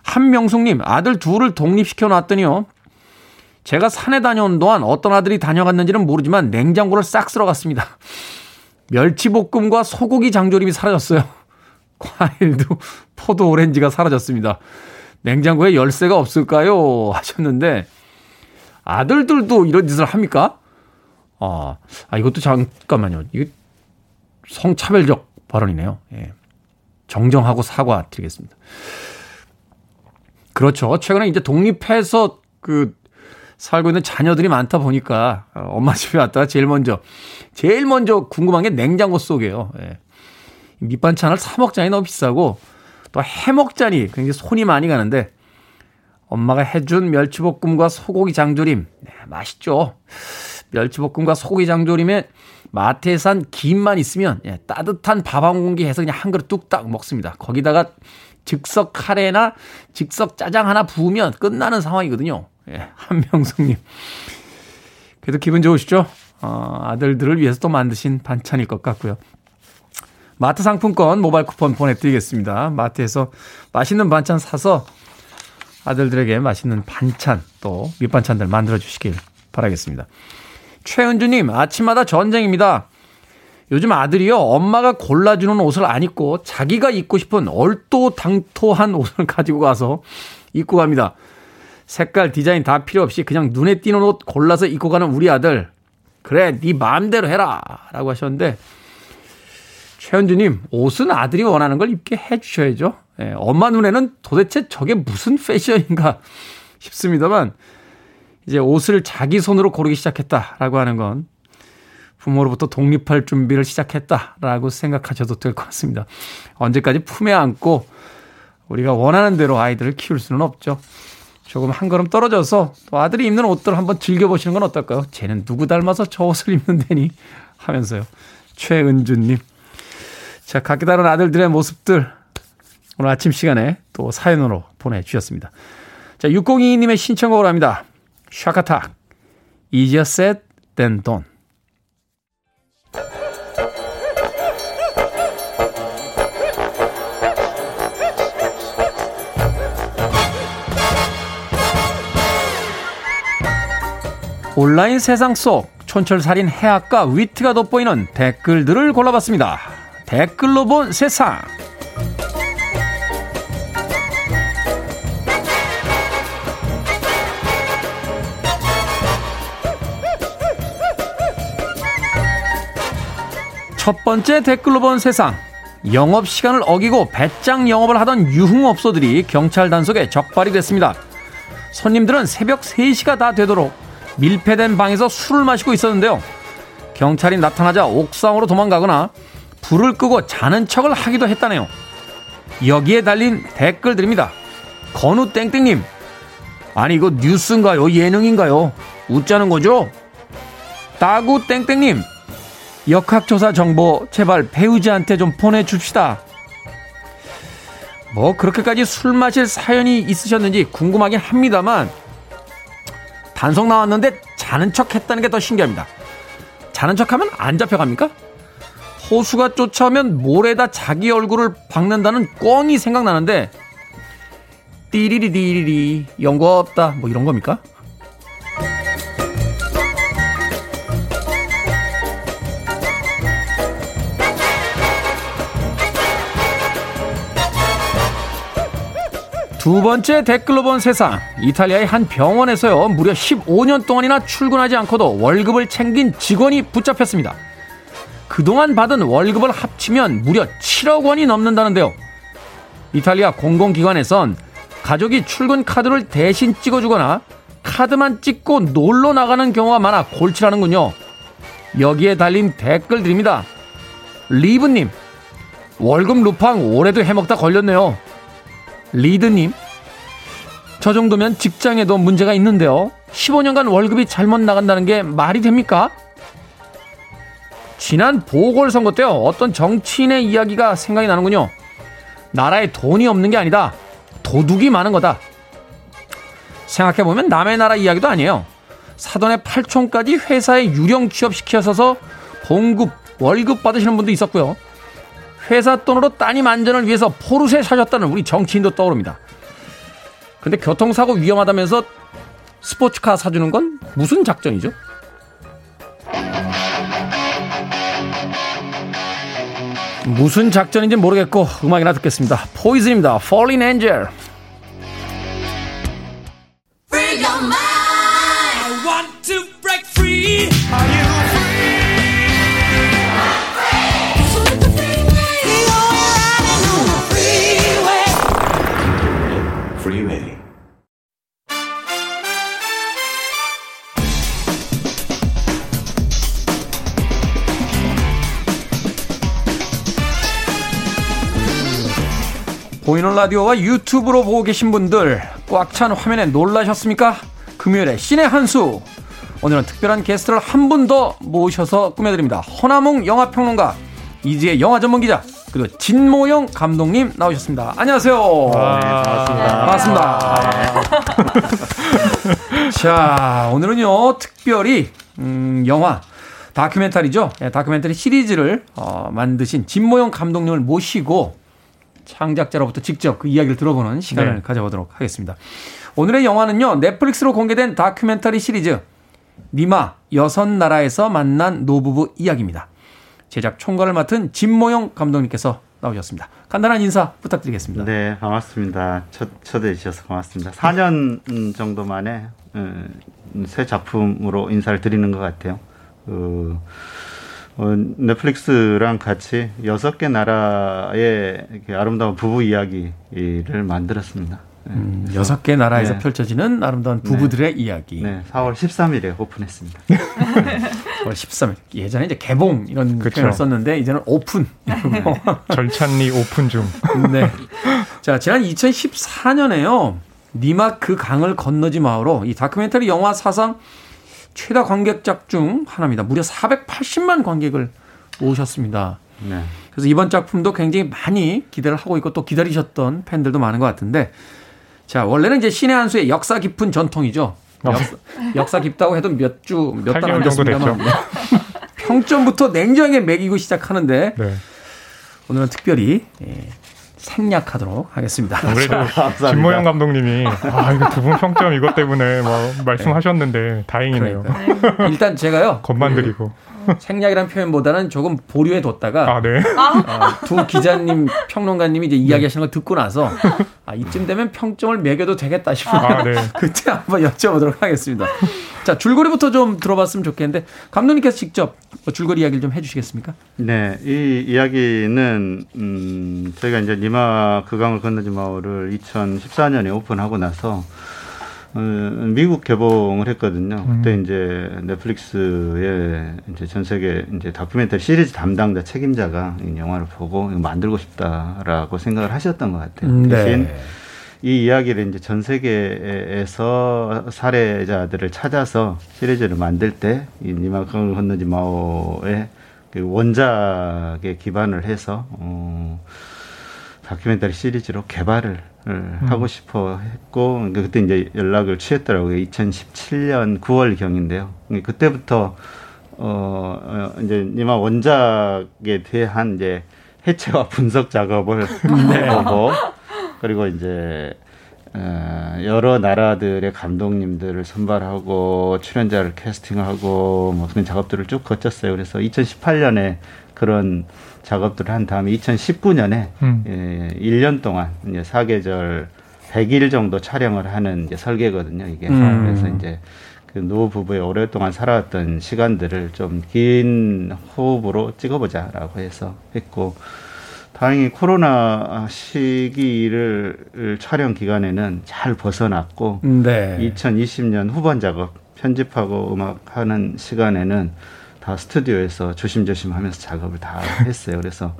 한명숙님, 아들 둘을 독립시켜 놨더니요. 제가 산에 다녀온 동안 어떤 아들이 다녀갔는지는 모르지만 냉장고를 싹 쓸어갔습니다. 멸치볶음과 소고기 장조림이 사라졌어요. 과일도 포도 오렌지가 사라졌습니다. 냉장고에 열쇠가 없을까요? 하셨는데 아들들도 이런 짓을 합니까? 아, 아 이것도 잠깐만요. 이게 성차별적 발언이네요. 예. 정정하고 사과 드리겠습니다. 그렇죠. 최근에 이제 독립해서 그 살고 있는 자녀들이 많다 보니까 어, 엄마 집에 왔다가 제일 먼저 제일 먼저 궁금한 게 냉장고 속이에요. 예. 밑반찬을 사 먹자니 너무 비싸고 또 해 먹자니 굉장히 손이 많이 가는데 엄마가 해준 멸치볶음과 소고기 장조림 네, 맛있죠. 멸치볶음과 소고기 장조림에 마트에 산 김만 있으면 예, 따뜻한 밥 한 공기 해서 그냥 한 그릇 뚝딱 먹습니다. 거기다가 즉석 카레나 즉석 짜장 하나 부으면 끝나는 상황이거든요. 예, 한명숙님. 그래도 기분 좋으시죠? 어, 아들들을 위해서 또 만드신 반찬일 것 같고요. 마트 상품권 모바일 쿠폰 보내드리겠습니다. 마트에서 맛있는 반찬 사서 아들들에게 맛있는 반찬 또 밑반찬들 만들어 주시길 바라겠습니다. 최은주님, 아침마다 전쟁입니다. 요즘 아들이요, 엄마가 골라주는 옷을 안 입고 자기가 입고 싶은 얼토당토한 옷을 가지고 가서 입고 갑니다. 색깔, 디자인 다 필요 없이 그냥 눈에 띄는 옷 골라서 입고 가는 우리 아들. 그래, 네 마음대로 해라. 라고 하셨는데, 최현주님, 옷은 아들이 원하는 걸 입게 해주셔야죠. 예, 엄마 눈에는 도대체 저게 무슨 패션인가 싶습니다만, 이제 옷을 자기 손으로 고르기 시작했다라고 하는 건 부모로부터 독립할 준비를 시작했다라고 생각하셔도 될 것 같습니다. 언제까지 품에 안고 우리가 원하는 대로 아이들을 키울 수는 없죠. 조금 한 걸음 떨어져서 또 아들이 입는 옷들 한번 즐겨보시는 건 어떨까요? 쟤는 누구 닮아서 저 옷을 입는데니 하면서요. 최은주님. 자, 각기 다른 아들들의 모습들 오늘 아침 시간에 또 사연으로 보내주셨습니다. 자, 602님의 신청곡을 합니다. 샤카탁. Easier said than done. 온라인 세상 속 촌철살인 해악과 위트가 돋보이는 댓글들을 골라봤습니다. 댓글로 본 세상. 첫 번째 댓글로 본 세상. 영업 시간을 어기고 배짱 영업을 하던 유흥업소들이 경찰 단속에 적발이 됐습니다. 손님들은 새벽 3시가 다 되도록 밀폐된 방에서 술을 마시고 있었는데요. 경찰이 나타나자 옥상으로 도망가거나 불을 끄고 자는 척을 하기도 했다네요. 여기에 달린 댓글들입니다. 건우 땡땡님. 아니 이거 뉴스인가요? 예능인가요? 웃자는 거죠? 따구 땡땡님. 역학조사 정보 제발 배우지한테 좀 보내줍시다. 뭐 그렇게까지 술 마실 사연이 있으셨는지 궁금하긴 합니다만 단속 나왔는데 자는 척 했다는 게 더 신기합니다. 자는 척 하면 안 잡혀갑니까? 호수가 쫓아오면 모래다 자기 얼굴을 박는다는 꽝이 생각나는데 띠리리 디리리 연고 없다 뭐 이런 겁니까? 두 번째 댓글로 본 세상. 이탈리아의 한 병원에서요, 무려 15년 동안이나 출근하지 않고도 월급을 챙긴 직원이 붙잡혔습니다. 그동안 받은 월급을 합치면 무려 7억 원이 넘는다는데요. 이탈리아 공공기관에선 가족이 출근 카드를 대신 찍어주거나 카드만 찍고 놀러 나가는 경우가 많아 골치라는군요. 여기에 달린 댓글들입니다. 리브님, 월급 루팡 올해도 해먹다 걸렸네요. 리드님, 저 정도면 직장에도 문제가 있는데요. 15년간 월급이 잘못 나간다는 게 말이 됩니까? 지난 보궐선거 때요. 어떤 정치인의 이야기가 생각이 나는군요. 나라에 돈이 없는 게 아니다. 도둑이 많은 거다. 생각해보면 남의 나라 이야기도 아니에요. 사돈의 팔촌까지 회사에 유령 취업시켜서 봉급, 월급 받으시는 분도 있었고요. 회사 돈으로 따님 안전을 위해서 포르쉐 사셨다는 우리 정치인도 떠오릅니다. 근데 교통사고 위험하다면서 스포츠카 사주는 건 무슨 작전이죠? 무슨 작전인지 모르겠고 음악이나 듣겠습니다. 포이즌입니다. Falling Angel. 보이는 라디오와 유튜브로 보고 계신 분들 꽉 찬 화면에 놀라셨습니까? 금요일에 신의 한수 오늘은 특별한 게스트를 한 분 더 모셔서 꾸며드립니다. 허나몽 영화평론가 이지의 영화 전문 기자 그리고 진모영 감독님 나오셨습니다. 안녕하세요. 아, 네, 반갑습니다. 반갑습니다. 자 오늘은요 특별히 음, 영화 다큐멘터리죠. 네, 다큐멘터리 시리즈를 어, 만드신 진모영 감독님을 모시고 창작자로부터 직접 그 이야기를 들어보는 시간을 네. 가져보도록 하겠습니다. 오늘의 영화는요, 넷플릭스로 공개된 다큐멘터리 시리즈, 니마, 여섯 나라에서 만난 노부부 이야기입니다. 제작 총괄을 맡은 진모영 감독님께서 나오셨습니다. 간단한 인사 부탁드리겠습니다. 네, 반갑습니다. 첫, 초대해 주셔서 고맙습니다. 4년 정도 만에 새 작품으로 인사를 드리는 것 같아요. 그, 어, 넷플릭스랑 같이 여섯 개 나라의 아름다운 부부 이야기를 만들었습니다. 네. 음, 여섯 개 나라에서 네. 펼쳐지는 아름다운 부부들의 네. 이야기. 네, 4월 13일에 오픈했습니다. 4월 13일. 예전에 이제 개봉 이런 그쵸. 표현을 썼는데 이제는 오픈. 절찬리 오픈 중. 네. 자, 지난 2014년에요. 님아 그 강을 건너지 마오로 이 다큐멘터리 영화 사상 최다 관객작 중 하나입니다. 무려 480만 관객을 모으셨습니다. 네. 그래서 이번 작품도 굉장히 많이 기대를 하고 있고 또 기다리셨던 팬들도 많은 것 같은데 자 원래는 이제 신의 한 수의 역사 깊은 전통이죠. 어. 역사, 깊다고 해도 몇 주 몇 달 안 됐습니다만 평점부터 냉정하게 매기고 시작하는데 네. 오늘은 특별히 예, 생략하도록 하겠습니다. 그래도 김모영 감독님이 아 이거 두 분 평점 이것 때문에 뭐 말씀하셨는데 네. 다행이네요. 그러니까. 일단 제가요. 겁만 드리고. 생략이란 표현보다는 조금 보류해 뒀다가 아, 네. 어, 두 기자님 평론가님이 이제 이야기하시는 걸 듣고 나서 아 이쯤 되면 평점을 매겨도 되겠다 싶으면 아, 네. 그때 한번 여쭤보도록 하겠습니다. 자 줄거리부터 좀 들어봤으면 좋겠는데 감독님께서 직접 뭐 줄거리 이야기를 좀 해주시겠습니까? 네, 이 이야기는 음, 저희가 이제 니마 그강을 건너지 마을을 2014년에 오픈하고 나서 어, 미국 개봉을 했거든요. 음. 그때 이제 넷플릭스에 이제 전 세계 이제 다큐멘터리 시리즈 담당자 책임자가 이 영화를 보고 만들고 싶다라고 생각을 하셨던 것 같아요. 음, 네. 대신 이 이야기를 이제 전 세계에서 사례자들을 찾아서 시리즈를 만들 때이 니마강을 건너지 마오의 그 원작에 기반을 해서 어, 다큐멘터리 시리즈로 개발을 음. 하고 싶어 했고 그러니까 그때 이제 연락을 취했더라고요. 2017년 9월 경인데요. 그러니까 그때부터 어, 어 이제 니마 원작에 대한 이제 해체와 분석 작업을 네. 해보고 그리고 이제 어, 여러 나라들의 감독님들을 선발하고 출연자를 캐스팅하고 뭐 그런 작업들을 쭉 거쳤어요. 그래서 2018년에 그런 작업들을 한 다음에 2019년에 음. 예, 1년 동안 이제 사계절 100일 정도 촬영을 하는 이제 설계거든요, 이게. 음. 그래서 이제 그 노 부부의 오랫동안 살아왔던 시간들을 좀 긴 호흡으로 찍어보자라고 해서 했고, 다행히 코로나 시기를 촬영 기간에는 잘 벗어났고, 네. 2020년 후반 작업, 편집하고 음악하는 시간에는 다 스튜디오에서 조심조심 하면서 작업을 다 했어요. 그래서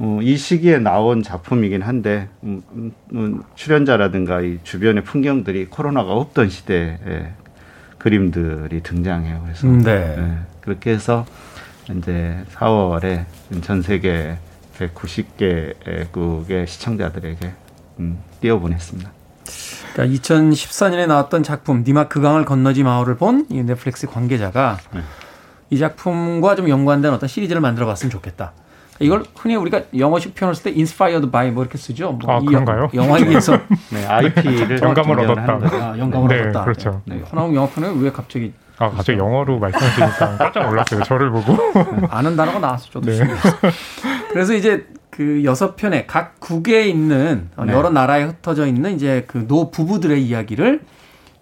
어, 이 시기에 나온 작품이긴 한데 음, 음, 음, 출연자라든가 이 주변의 풍경들이 코로나가 없던 시대에 그림들이 등장해요. 그래서 네. 네, 그렇게 해서 이제 4월에 전 세계 190개국의 시청자들에게 음, 띄워보냈습니다. 그러니까 2014년에 나왔던 작품 니마 그강을 건너지 마을을 본이 넷플릭스 관계자가 네. 이 작품과 좀 연관된 어떤 시리즈를 만들어 봤으면 좋겠다. 이걸 흔히 우리가 영어식 표현을 쓸 때 inspired by 뭐 이렇게 쓰죠. 뭐 아, 그런가요? 영화에 의해서 네, IP를 영감을 얻었다. 아, 영감을 네, 얻었다. 그렇죠. 네, 허나웅 영화편은 왜 갑자기 아, 갑자기 영어로 말씀하시니까 깜짝 놀랐어요. 저를 보고. 아는 단어가 나왔어, 저도. 네. 그래서 이제 그 여섯 편의 각 국에 있는 어, 네. 여러 나라에 흩어져 있는 이제 그 노 부부들의 이야기를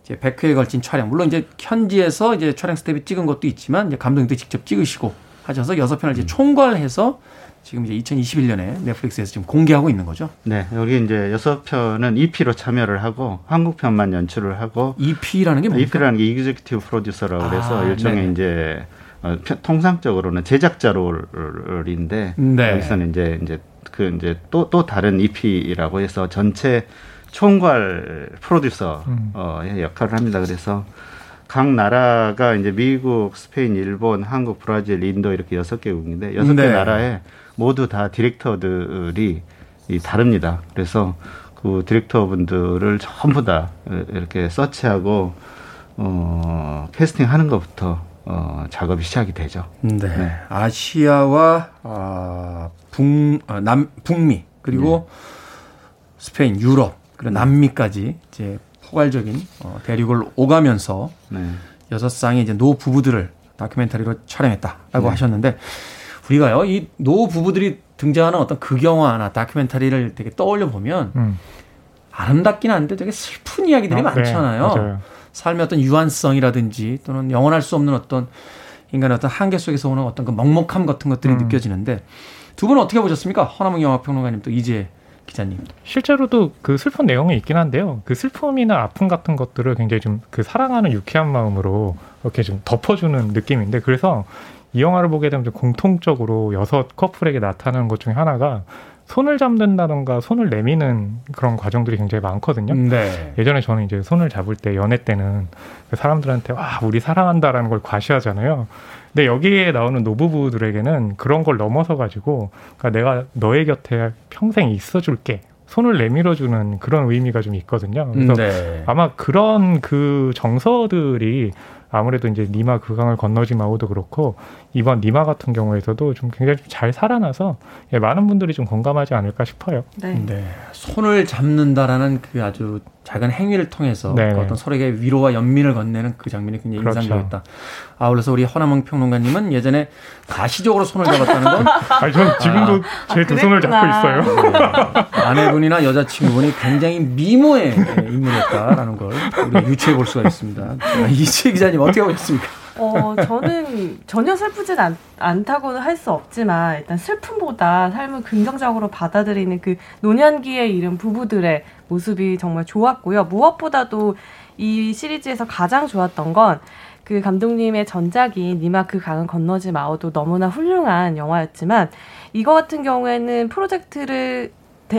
이제 100회에 걸친 촬영. 물론 이제 현지에서 이제 촬영 스텝이 찍은 것도 있지만 이제 감독님도 직접 찍으시고 하셔서 여섯 편을 이제 음. 총괄해서 지금 이제 2021년에 넷플릭스에서 지금 공개하고 있는 거죠. 네, 여기 이제 여섯 편은 EP로 참여를 하고 한국 편만 연출을 하고 EP라는 게 뭡니까? EP라는 게 executive producer라고 아, 일종의 네네. 이제 어, 통상적으로는 제작자 role인데 네. 여기서는 이제 이제 그 이제 또또 다른 EP라고 해서 전체 총괄 프로듀서 음. 어, 역할을 합니다. 그래서 각 나라가 이제 미국, 스페인, 일본, 한국, 브라질, 인도 이렇게 여섯 개국인데 여섯 개 네. 나라에 모두 다 디렉터들이 다릅니다. 그래서 그 디렉터분들을 전부 다 이렇게 서치하고 어, 캐스팅하는 것부터 어, 작업이 시작이 되죠. 네. 네. 아시아와 아, 북, 아, 남, 북미 그리고 네. 스페인, 유럽 그리고 남미까지 이제 포괄적인 어, 대륙을 오가면서 네. 여섯 쌍의 이제 노 부부들을 다큐멘터리로 촬영했다라고 네. 하셨는데 우리가요, 이 노 부부들이 등장하는 어떤 극영화나 다큐멘터리를 되게 떠올려 보면 음. 아름답긴 한데 되게 슬픈 이야기들이 어, 많잖아요. 네, 삶의 어떤 유한성이라든지 또는 영원할 수 없는 어떤 인간의 어떤 한계 속에서 오는 어떤 그 먹먹함 같은 것들이 음. 느껴지는데 두 분은 어떻게 보셨습니까? 허남웅 영화평론가님 또 이제 기자님. 실제로도 그 슬픈 내용이 있긴 한데요. 그 슬픔이나 아픔 같은 것들을 굉장히 좀 그 사랑하는 유쾌한 마음으로 이렇게 좀 덮어주는 느낌인데 그래서 이 영화를 보게 되면 좀 공통적으로 여섯 커플에게 나타나는 것 중에 하나가 손을 잡는다던가 손을 내미는 그런 과정들이 굉장히 많거든요. 네. 예전에 저는 이제 손을 잡을 때 연애 때는 그 사람들한테 와 우리 사랑한다라는 걸 과시하잖아요. 근데 여기에 나오는 노부부들에게는 그런 걸 넘어서 가지고 그러니까 내가 너의 곁에 평생 있어줄게. 손을 내밀어주는 그런 의미가 좀 있거든요. 그래서 네. 아마 그런 그 정서들이 아무래도 이제 니마 그강을 건너지 마오도 그렇고 이번 니마 같은 경우에서도 좀 굉장히 잘 살아나서 예, 많은 분들이 좀 공감하지 않을까 싶어요. 네. 네. 손을 잡는다라는 그 아주 작은 행위를 통해서 그 어떤 서로에게 위로와 연민을 건네는 그 장면이 굉장히 그렇죠. 인상적이었다. 아울러서 우리 허남몽 평론가님은 예전에 가시적으로 손을 잡았다는 건 아니 전 지금도 아, 제두 아, 손을 잡고 있어요. 네. 아내분이나 여자친구분이 굉장히 미모의 인물이었다라는 걸 우리 유추해 볼 수가 있습니다. 이채 기자님 어떻게 보셨습니까? 어, 저는 전혀 슬프진 않, 않다고는 할 수 없지만 일단 슬픔보다 삶을 긍정적으로 받아들이는 그 노년기에 이른 부부들의 모습이 정말 좋았고요. 무엇보다도 이 시리즈에서 가장 좋았던 건 그 감독님의 전작인 님아 그 강은 건너지 마오도 너무나 훌륭한 영화였지만 이거 같은 경우에는 프로젝트를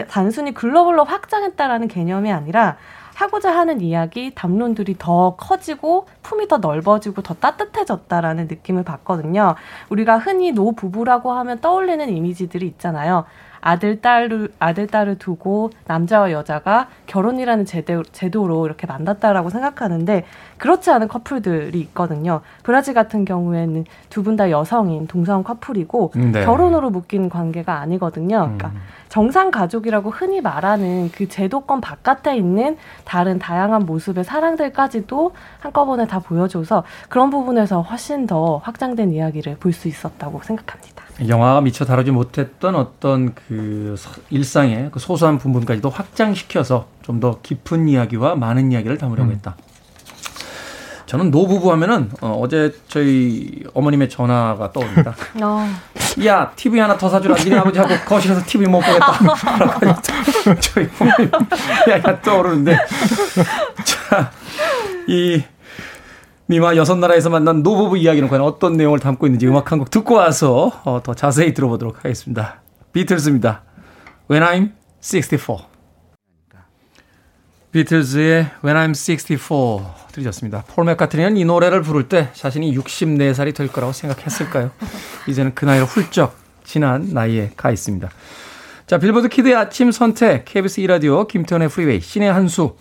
단순히 글로벌로 확장했다라는 개념이 아니라 하고자 하는 이야기, 담론들이 더 커지고 품이 더 넓어지고 더 따뜻해졌다라는 느낌을 받거든요. 우리가 흔히 노 부부라고 하면 떠올리는 이미지들이 있잖아요. 아들 딸을 아들 딸을 두고 남자와 여자가 결혼이라는 제도, 제도로 이렇게 만났다라고 생각하는데 그렇지 않은 커플들이 있거든요. 브라질 같은 경우에는 두 분 다 여성인 동성 커플이고 네. 결혼으로 묶인 관계가 아니거든요. 그러니까 음. 정상 가족이라고 흔히 말하는 그 제도권 바깥에 있는 다른 다양한 모습의 사랑들까지도 한꺼번에 다 보여줘서 그런 부분에서 훨씬 더 확장된 이야기를 볼 수 있었다고 생각합니다. 영화가 미처 다루지 못했던 어떤 그 일상의 그 소소한 부분까지도 확장시켜서 좀 더 깊은 이야기와 많은 이야기를 담으려고 음. 했다. 저는 노부부 하면은 어, 제 저희 어머님의 전화가 떠오릅니다. 어. 야 TV 하나 더 사주라. 니네 아버지하고 거실에서 TV 못 보겠다. 저희 어머님 야야 떠오르는데 자 이 미마 여섯 나라에서 만난 노부부 이야기는 과연 어떤 내용을 담고 있는지 음악 한 곡 듣고 와서 어, 더 자세히 들어보도록 하겠습니다. 비틀즈입니다. When I'm 64. 비틀즈의 When I'm 64 들으셨습니다. 폴 맥카트니는 이 노래를 부를 때 자신이 64살이 될 거라고 생각했을까요? 이제는 그 나이를 훌쩍 지난 나이에 가 있습니다. 자, 빌보드 키드의 아침 선택, KBS 2라디오, 김태훈의 프리웨이, 신의 한수,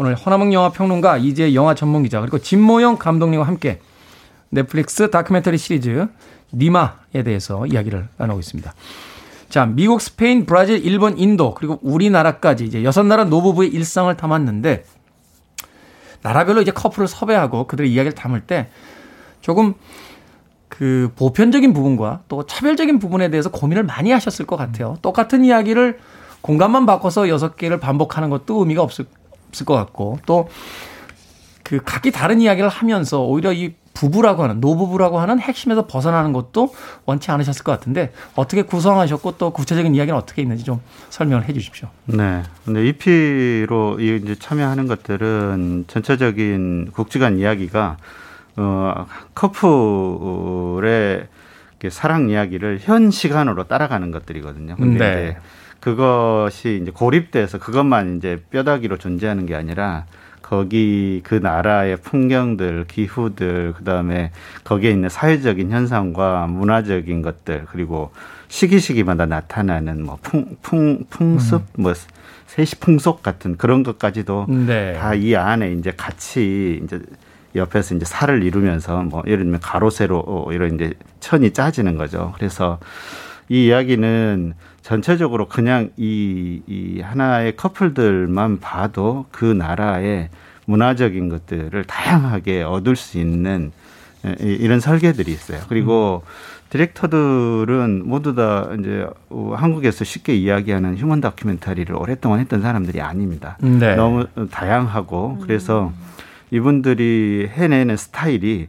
오늘 허남웅 영화 평론가, 이제 영화 전문 기자, 그리고 진모영 감독님과 함께 넷플릭스 다큐멘터리 시리즈 님아에 대해서 이야기를 나누고 있습니다. 자, 미국, 스페인, 브라질, 일본, 인도, 그리고 우리나라까지 이제 여섯 나라 노부부의 일상을 담았는데 나라별로 이제 커플을 섭외하고 그들의 이야기를 담을 때 조금 그 보편적인 부분과 또 차별적인 부분에 대해서 고민을 많이 하셨을 것 같아요. 똑같은 이야기를 공간만 바꿔서 여섯 개를 반복하는 것도 의미가 없을, 없을 것 같고 또 그 각기 다른 이야기를 하면서 오히려 이 부부라고 하는 노부부라고 하는 핵심에서 벗어나는 것도 원치 않으셨을 것 같은데 어떻게 구성하셨고 또 구체적인 이야기는 어떻게 있는지 좀 설명을 해 주십시오. 네. 근데 EP로 이제 참여하는 것들은 전체적인 국지간 이야기가 어 커플의 사랑 이야기를 현 시간으로 따라가는 것들이거든요. 근데 네. 그것이 이제 고립돼서 그것만 이제 뼈다귀로 존재하는 게 아니라 거기 그 나라의 풍경들, 기후들, 그 다음에 거기에 있는 사회적인 현상과 문화적인 것들, 그리고 시기 시기마다 나타나는 뭐 풍, 풍, 풍습, 음. 뭐 세시 풍속 같은 그런 것까지도 네. 다이 안에 이제 같이 이제 옆에서 이제 살을 이루면서 뭐 예를 들면 가로 세로 어, 이런 이제 천이 짜지는 거죠. 그래서 이 이야기는 전체적으로 그냥 이, 이 하나의 커플들만 봐도 그 나라의 문화적인 것들을 다양하게 얻을 수 있는 이- 이런 설계들이 있어요. 그리고 디렉터들은 모두 다 이제 어, 한국에서 쉽게 이야기하는 휴먼 다큐멘터리를 오랫동안 했던 사람들이 아닙니다. 네. 너무 다양하고 그래서 이분들이 해내는 스타일이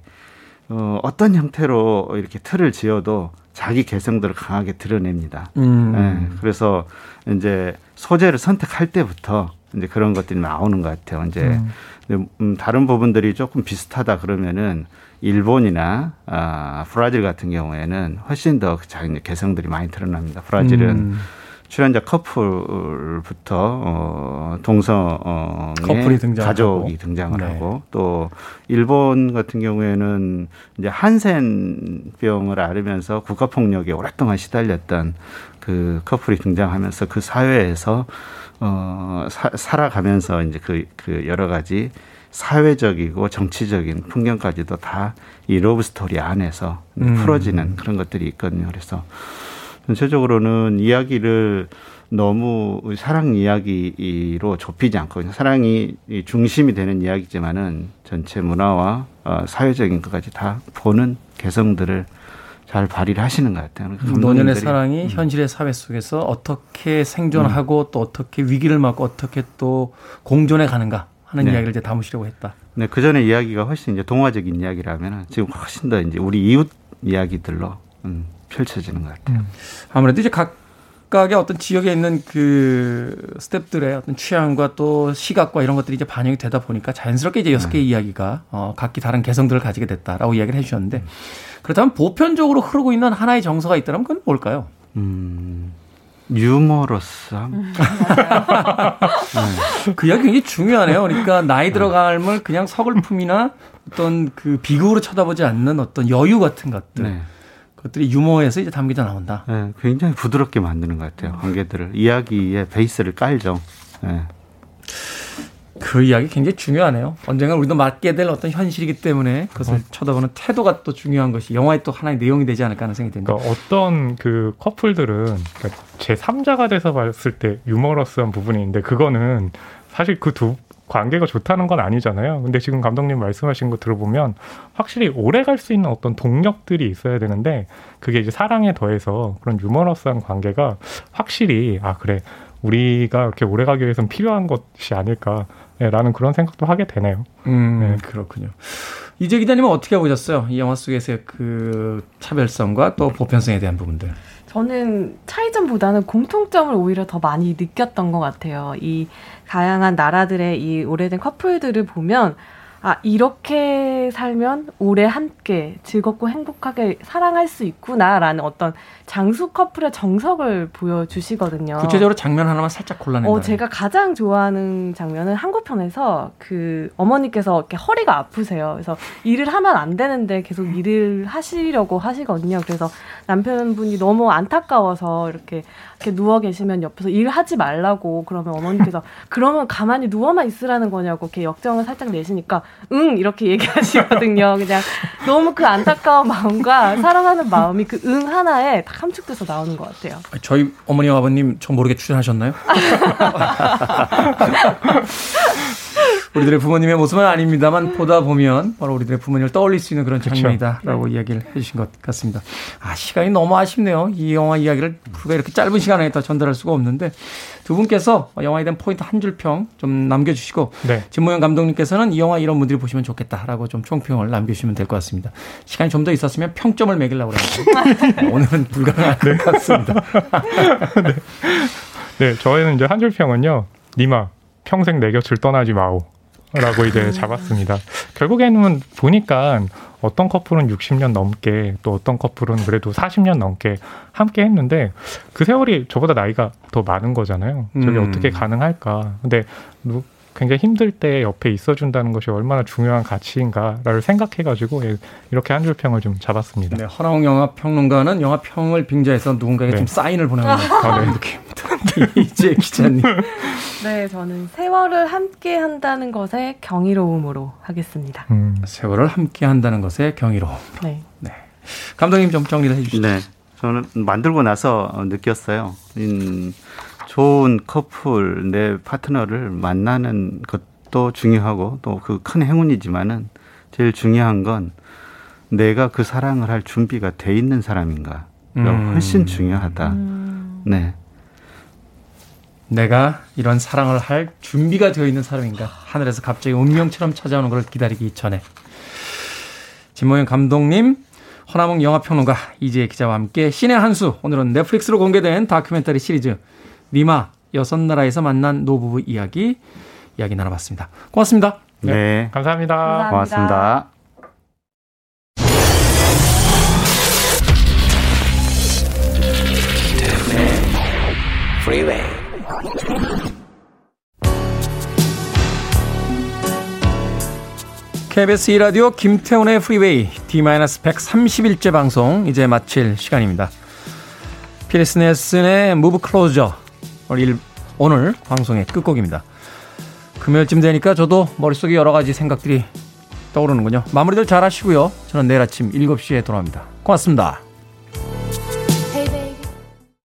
어, 어떤 형태로 이렇게 틀을 지어도 자기 개성들을 강하게 드러냅니다. 음. 예, 그래서 이제 소재를 선택할 때부터 이제 그런 것들이 나오는 것 같아요. 이제 근데, 음, 다른 부분들이 조금 비슷하다 그러면은 일본이나 아, 브라질 같은 경우에는 훨씬 더 자기 개성들이 많이 드러납니다. 브라질은 음. 출연자 커플부터 어, 동성의 커플이 등장하고. 가족이 등장을 네. 하고 또 일본 같은 경우에는 이제 한센병을 앓으면서 국가 폭력에 오랫동안 시달렸던 그 커플이 등장하면서 그 사회에서 어 사, 살아가면서 이제 그, 그 여러 가지 사회적이고 정치적인 풍경까지도 다 이 러브 스토리 안에서 음. 풀어지는 그런 것들이 있거든요. 그래서 전체적으로는 이야기를 너무 사랑 이야기로 좁히지 않고 사랑이 이 중심이 되는 이야기지만은 전체 문화와 어, 사회적인 것까지 다 보는 개성들을 잘 발휘를 하시는 것 같아요. 노년의 감독님들이. 사랑이 현실의 사회 속에서 어떻게 생존하고 또 어떻게 위기를 맞고 어떻게 또 공존해 가는가 하는 네. 이야기를 이제 담으시려고 했다. 네, 그 전에 이야기가 훨씬 이제 동화적인 이야기라면 지금 훨씬 더 이제 우리 이웃 이야기들로 음, 펼쳐지는 것 같아요. 아무래도 이제 각각의 어떤 지역에 있는 그 스탭들의 어떤 취향과 또 시각과 이런 것들이 이제 반영이 되다 보니까 자연스럽게 이제 여섯 개의 이야기가 어, 각기 다른 개성들을 가지게 됐다라고 이야기를 해주셨는데 그렇다면 보편적으로 흐르고 있는 하나의 정서가 있다면 그건 뭘까요? 음, 유머러스함. 그 이야기 굉장히 중요하네요. 그러니까 나이 들어감을 그냥 서글픔이나 어떤 그 비극으로 쳐다보지 않는 어떤 여유 같은 것들. 네. 그것들이 유머에서 이제 담겨져 나온다. 네, 굉장히 부드럽게 만드는 것 같아요. 관계들을 이야기의 베이스를 깔죠. 네. 그 이야기 굉장히 중요하네요. 언젠가 우리도 맞게 될 어떤 현실이기 때문에 그것을 쳐다보는 태도가 또 중요한 것이 영화의 또 하나의 내용이 되지 않을까 하는 생각이 듭니다. 그러니까 어떤 그 커플들은 그러니까 제 3자가 돼서 봤을 때 유머러스한 부분이 있는데 그거는 사실 그 두 관계가 좋다는 건 아니잖아요. 근데 지금 감독님 말씀하신 거 들어보면 확실히 오래 갈 수 있는 어떤 동력들이 있어야 되는데 그게 이제 사랑에 더해서 그런 유머러스한 관계가 확실히 아 그래 우리가 이렇게 오래 가기 위해서는 필요한 것이 아닐까라는 그런 생각도 하게 되네요. 음, 네. 그렇군요. 이재 기자님은 어떻게 보셨어요? 이 영화 속에서의 그 차별성과 또 보편성에 대한 부분들. 저는 차이점보다는 공통점을 오히려 더 많이 느꼈던 것 같아요. 이 다양한 나라들의 이 오래된 커플들을 보면 아 이렇게 살면 오래 함께 즐겁고 행복하게 사랑할 수 있구나라는 어떤 장수 커플의 정석을 보여주시거든요. 구체적으로 장면 하나만 살짝 골라낸다. 어, 제가 가장 좋아하는 장면은 한국편에서 그 어머니께서 이렇게 허리가 아프세요. 그래서 일을 하면 안 되는데 계속 일을 하시려고 하시거든요. 그래서 남편분이 너무 안타까워서 이렇게, 이렇게 누워 계시면 옆에서 일하지 말라고 그러면 어머니께서 그러면 가만히 누워만 있으라는 거냐고 이렇게 역정을 살짝 내시니까 응 이렇게 얘기하시거든요. 그냥 너무 그 안타까운 마음과 사랑하는 마음이 그 응 하나에 다 함축돼서 나오는 것 같아요. 저희 어머니와 아버님 저 모르게 출연하셨나요? 우리들의 부모님의 모습은 아닙니다만 보다 보면 바로 우리들의 부모님을 떠올릴 수 있는 그런 장면이다라고 네. 이야기를 해주신 것 같습니다. 아 시간이 너무 아쉽네요. 이 영화 이야기를 우리가 이렇게 짧은 시간에 다 전달할 수가 없는데 두 분께서 영화에 대한 포인트 한 줄 평 좀 남겨주시고 네. 진모영 감독님께서는 이 영화 이런 분들이 보시면 좋겠다라고 좀 총평을 남겨주시면 될 것 같습니다. 시간이 좀 더 있었으면 평점을 매기려고 그랬는데 오늘은 불가능할 것 같습니다. 네, 저희는 이제 한 줄 평은요. 니마 평생 내 곁을 떠나지 마오. 라고 이제 잡았습니다. 결국에는 보니까 어떤 커플은 60년 넘게 또 어떤 커플은 그래도 40년 넘게 함께 했는데 그 세월이 저보다 나이가 더 많은 거잖아요. 저게 음. 어떻게 가능할까. 근데 누- 굉장히 힘들 때 옆에 있어준다는 것이 얼마나 중요한 가치인가를 생각해가지고 예, 이렇게 한 줄 평을 좀 잡았습니다. 네, 허나웅 영화 평론가는 영화 평을 빙자해서 누군가에게 네. 좀 사인을 보내는 아, 네. 느낌입니다. 이제 기자님. 네, 저는 세월을 함께 한다는 것에 경이로움으로 하겠습니다. 음, 세월을 함께 한다는 것에 경이로움. 네. 감독님 좀 정리를 해주시죠. 네. 저는 만들고 나서 느꼈어요. 음, 좋은 커플, 내 파트너를 만나는 것도 중요하고 또 그 큰 행운이지만은 제일 중요한 건 내가 그 사랑을 할 준비가 돼 있는 사람인가. 가 음. 훨씬 중요하다. 음, 네. 내가 이런 사랑을 할 준비가 되어 있는 사람인가. 하늘에서 갑자기 운명처럼 찾아오는 걸 기다리기 전에. 진모영 감독님, 허나몽 영화평론가 이지혜 기자와 함께 신의 한 수. 오늘은 넷플릭스로 공개된 다큐멘터리 시리즈 니마 여섯 나라에서 만난 노부부 이야기 이야기 나눠봤습니다. 고맙습니다. 네. 네. 감사합니다. 감사합니다. 고맙습니다. KBS 2라디오 김태훈의 프리웨이 제131째 방송 이제 마칠 시간입니다. 필리스 넬슨의 Move Closer 오늘, 오늘 방송의 끝곡입니다. 금요일쯤 되니까 저도 머릿속에 여러 가지 생각들이 떠오르는군요. 마무리들 잘 하시고요. 저는 내일 아침 7시에 돌아옵니다. 고맙습니다.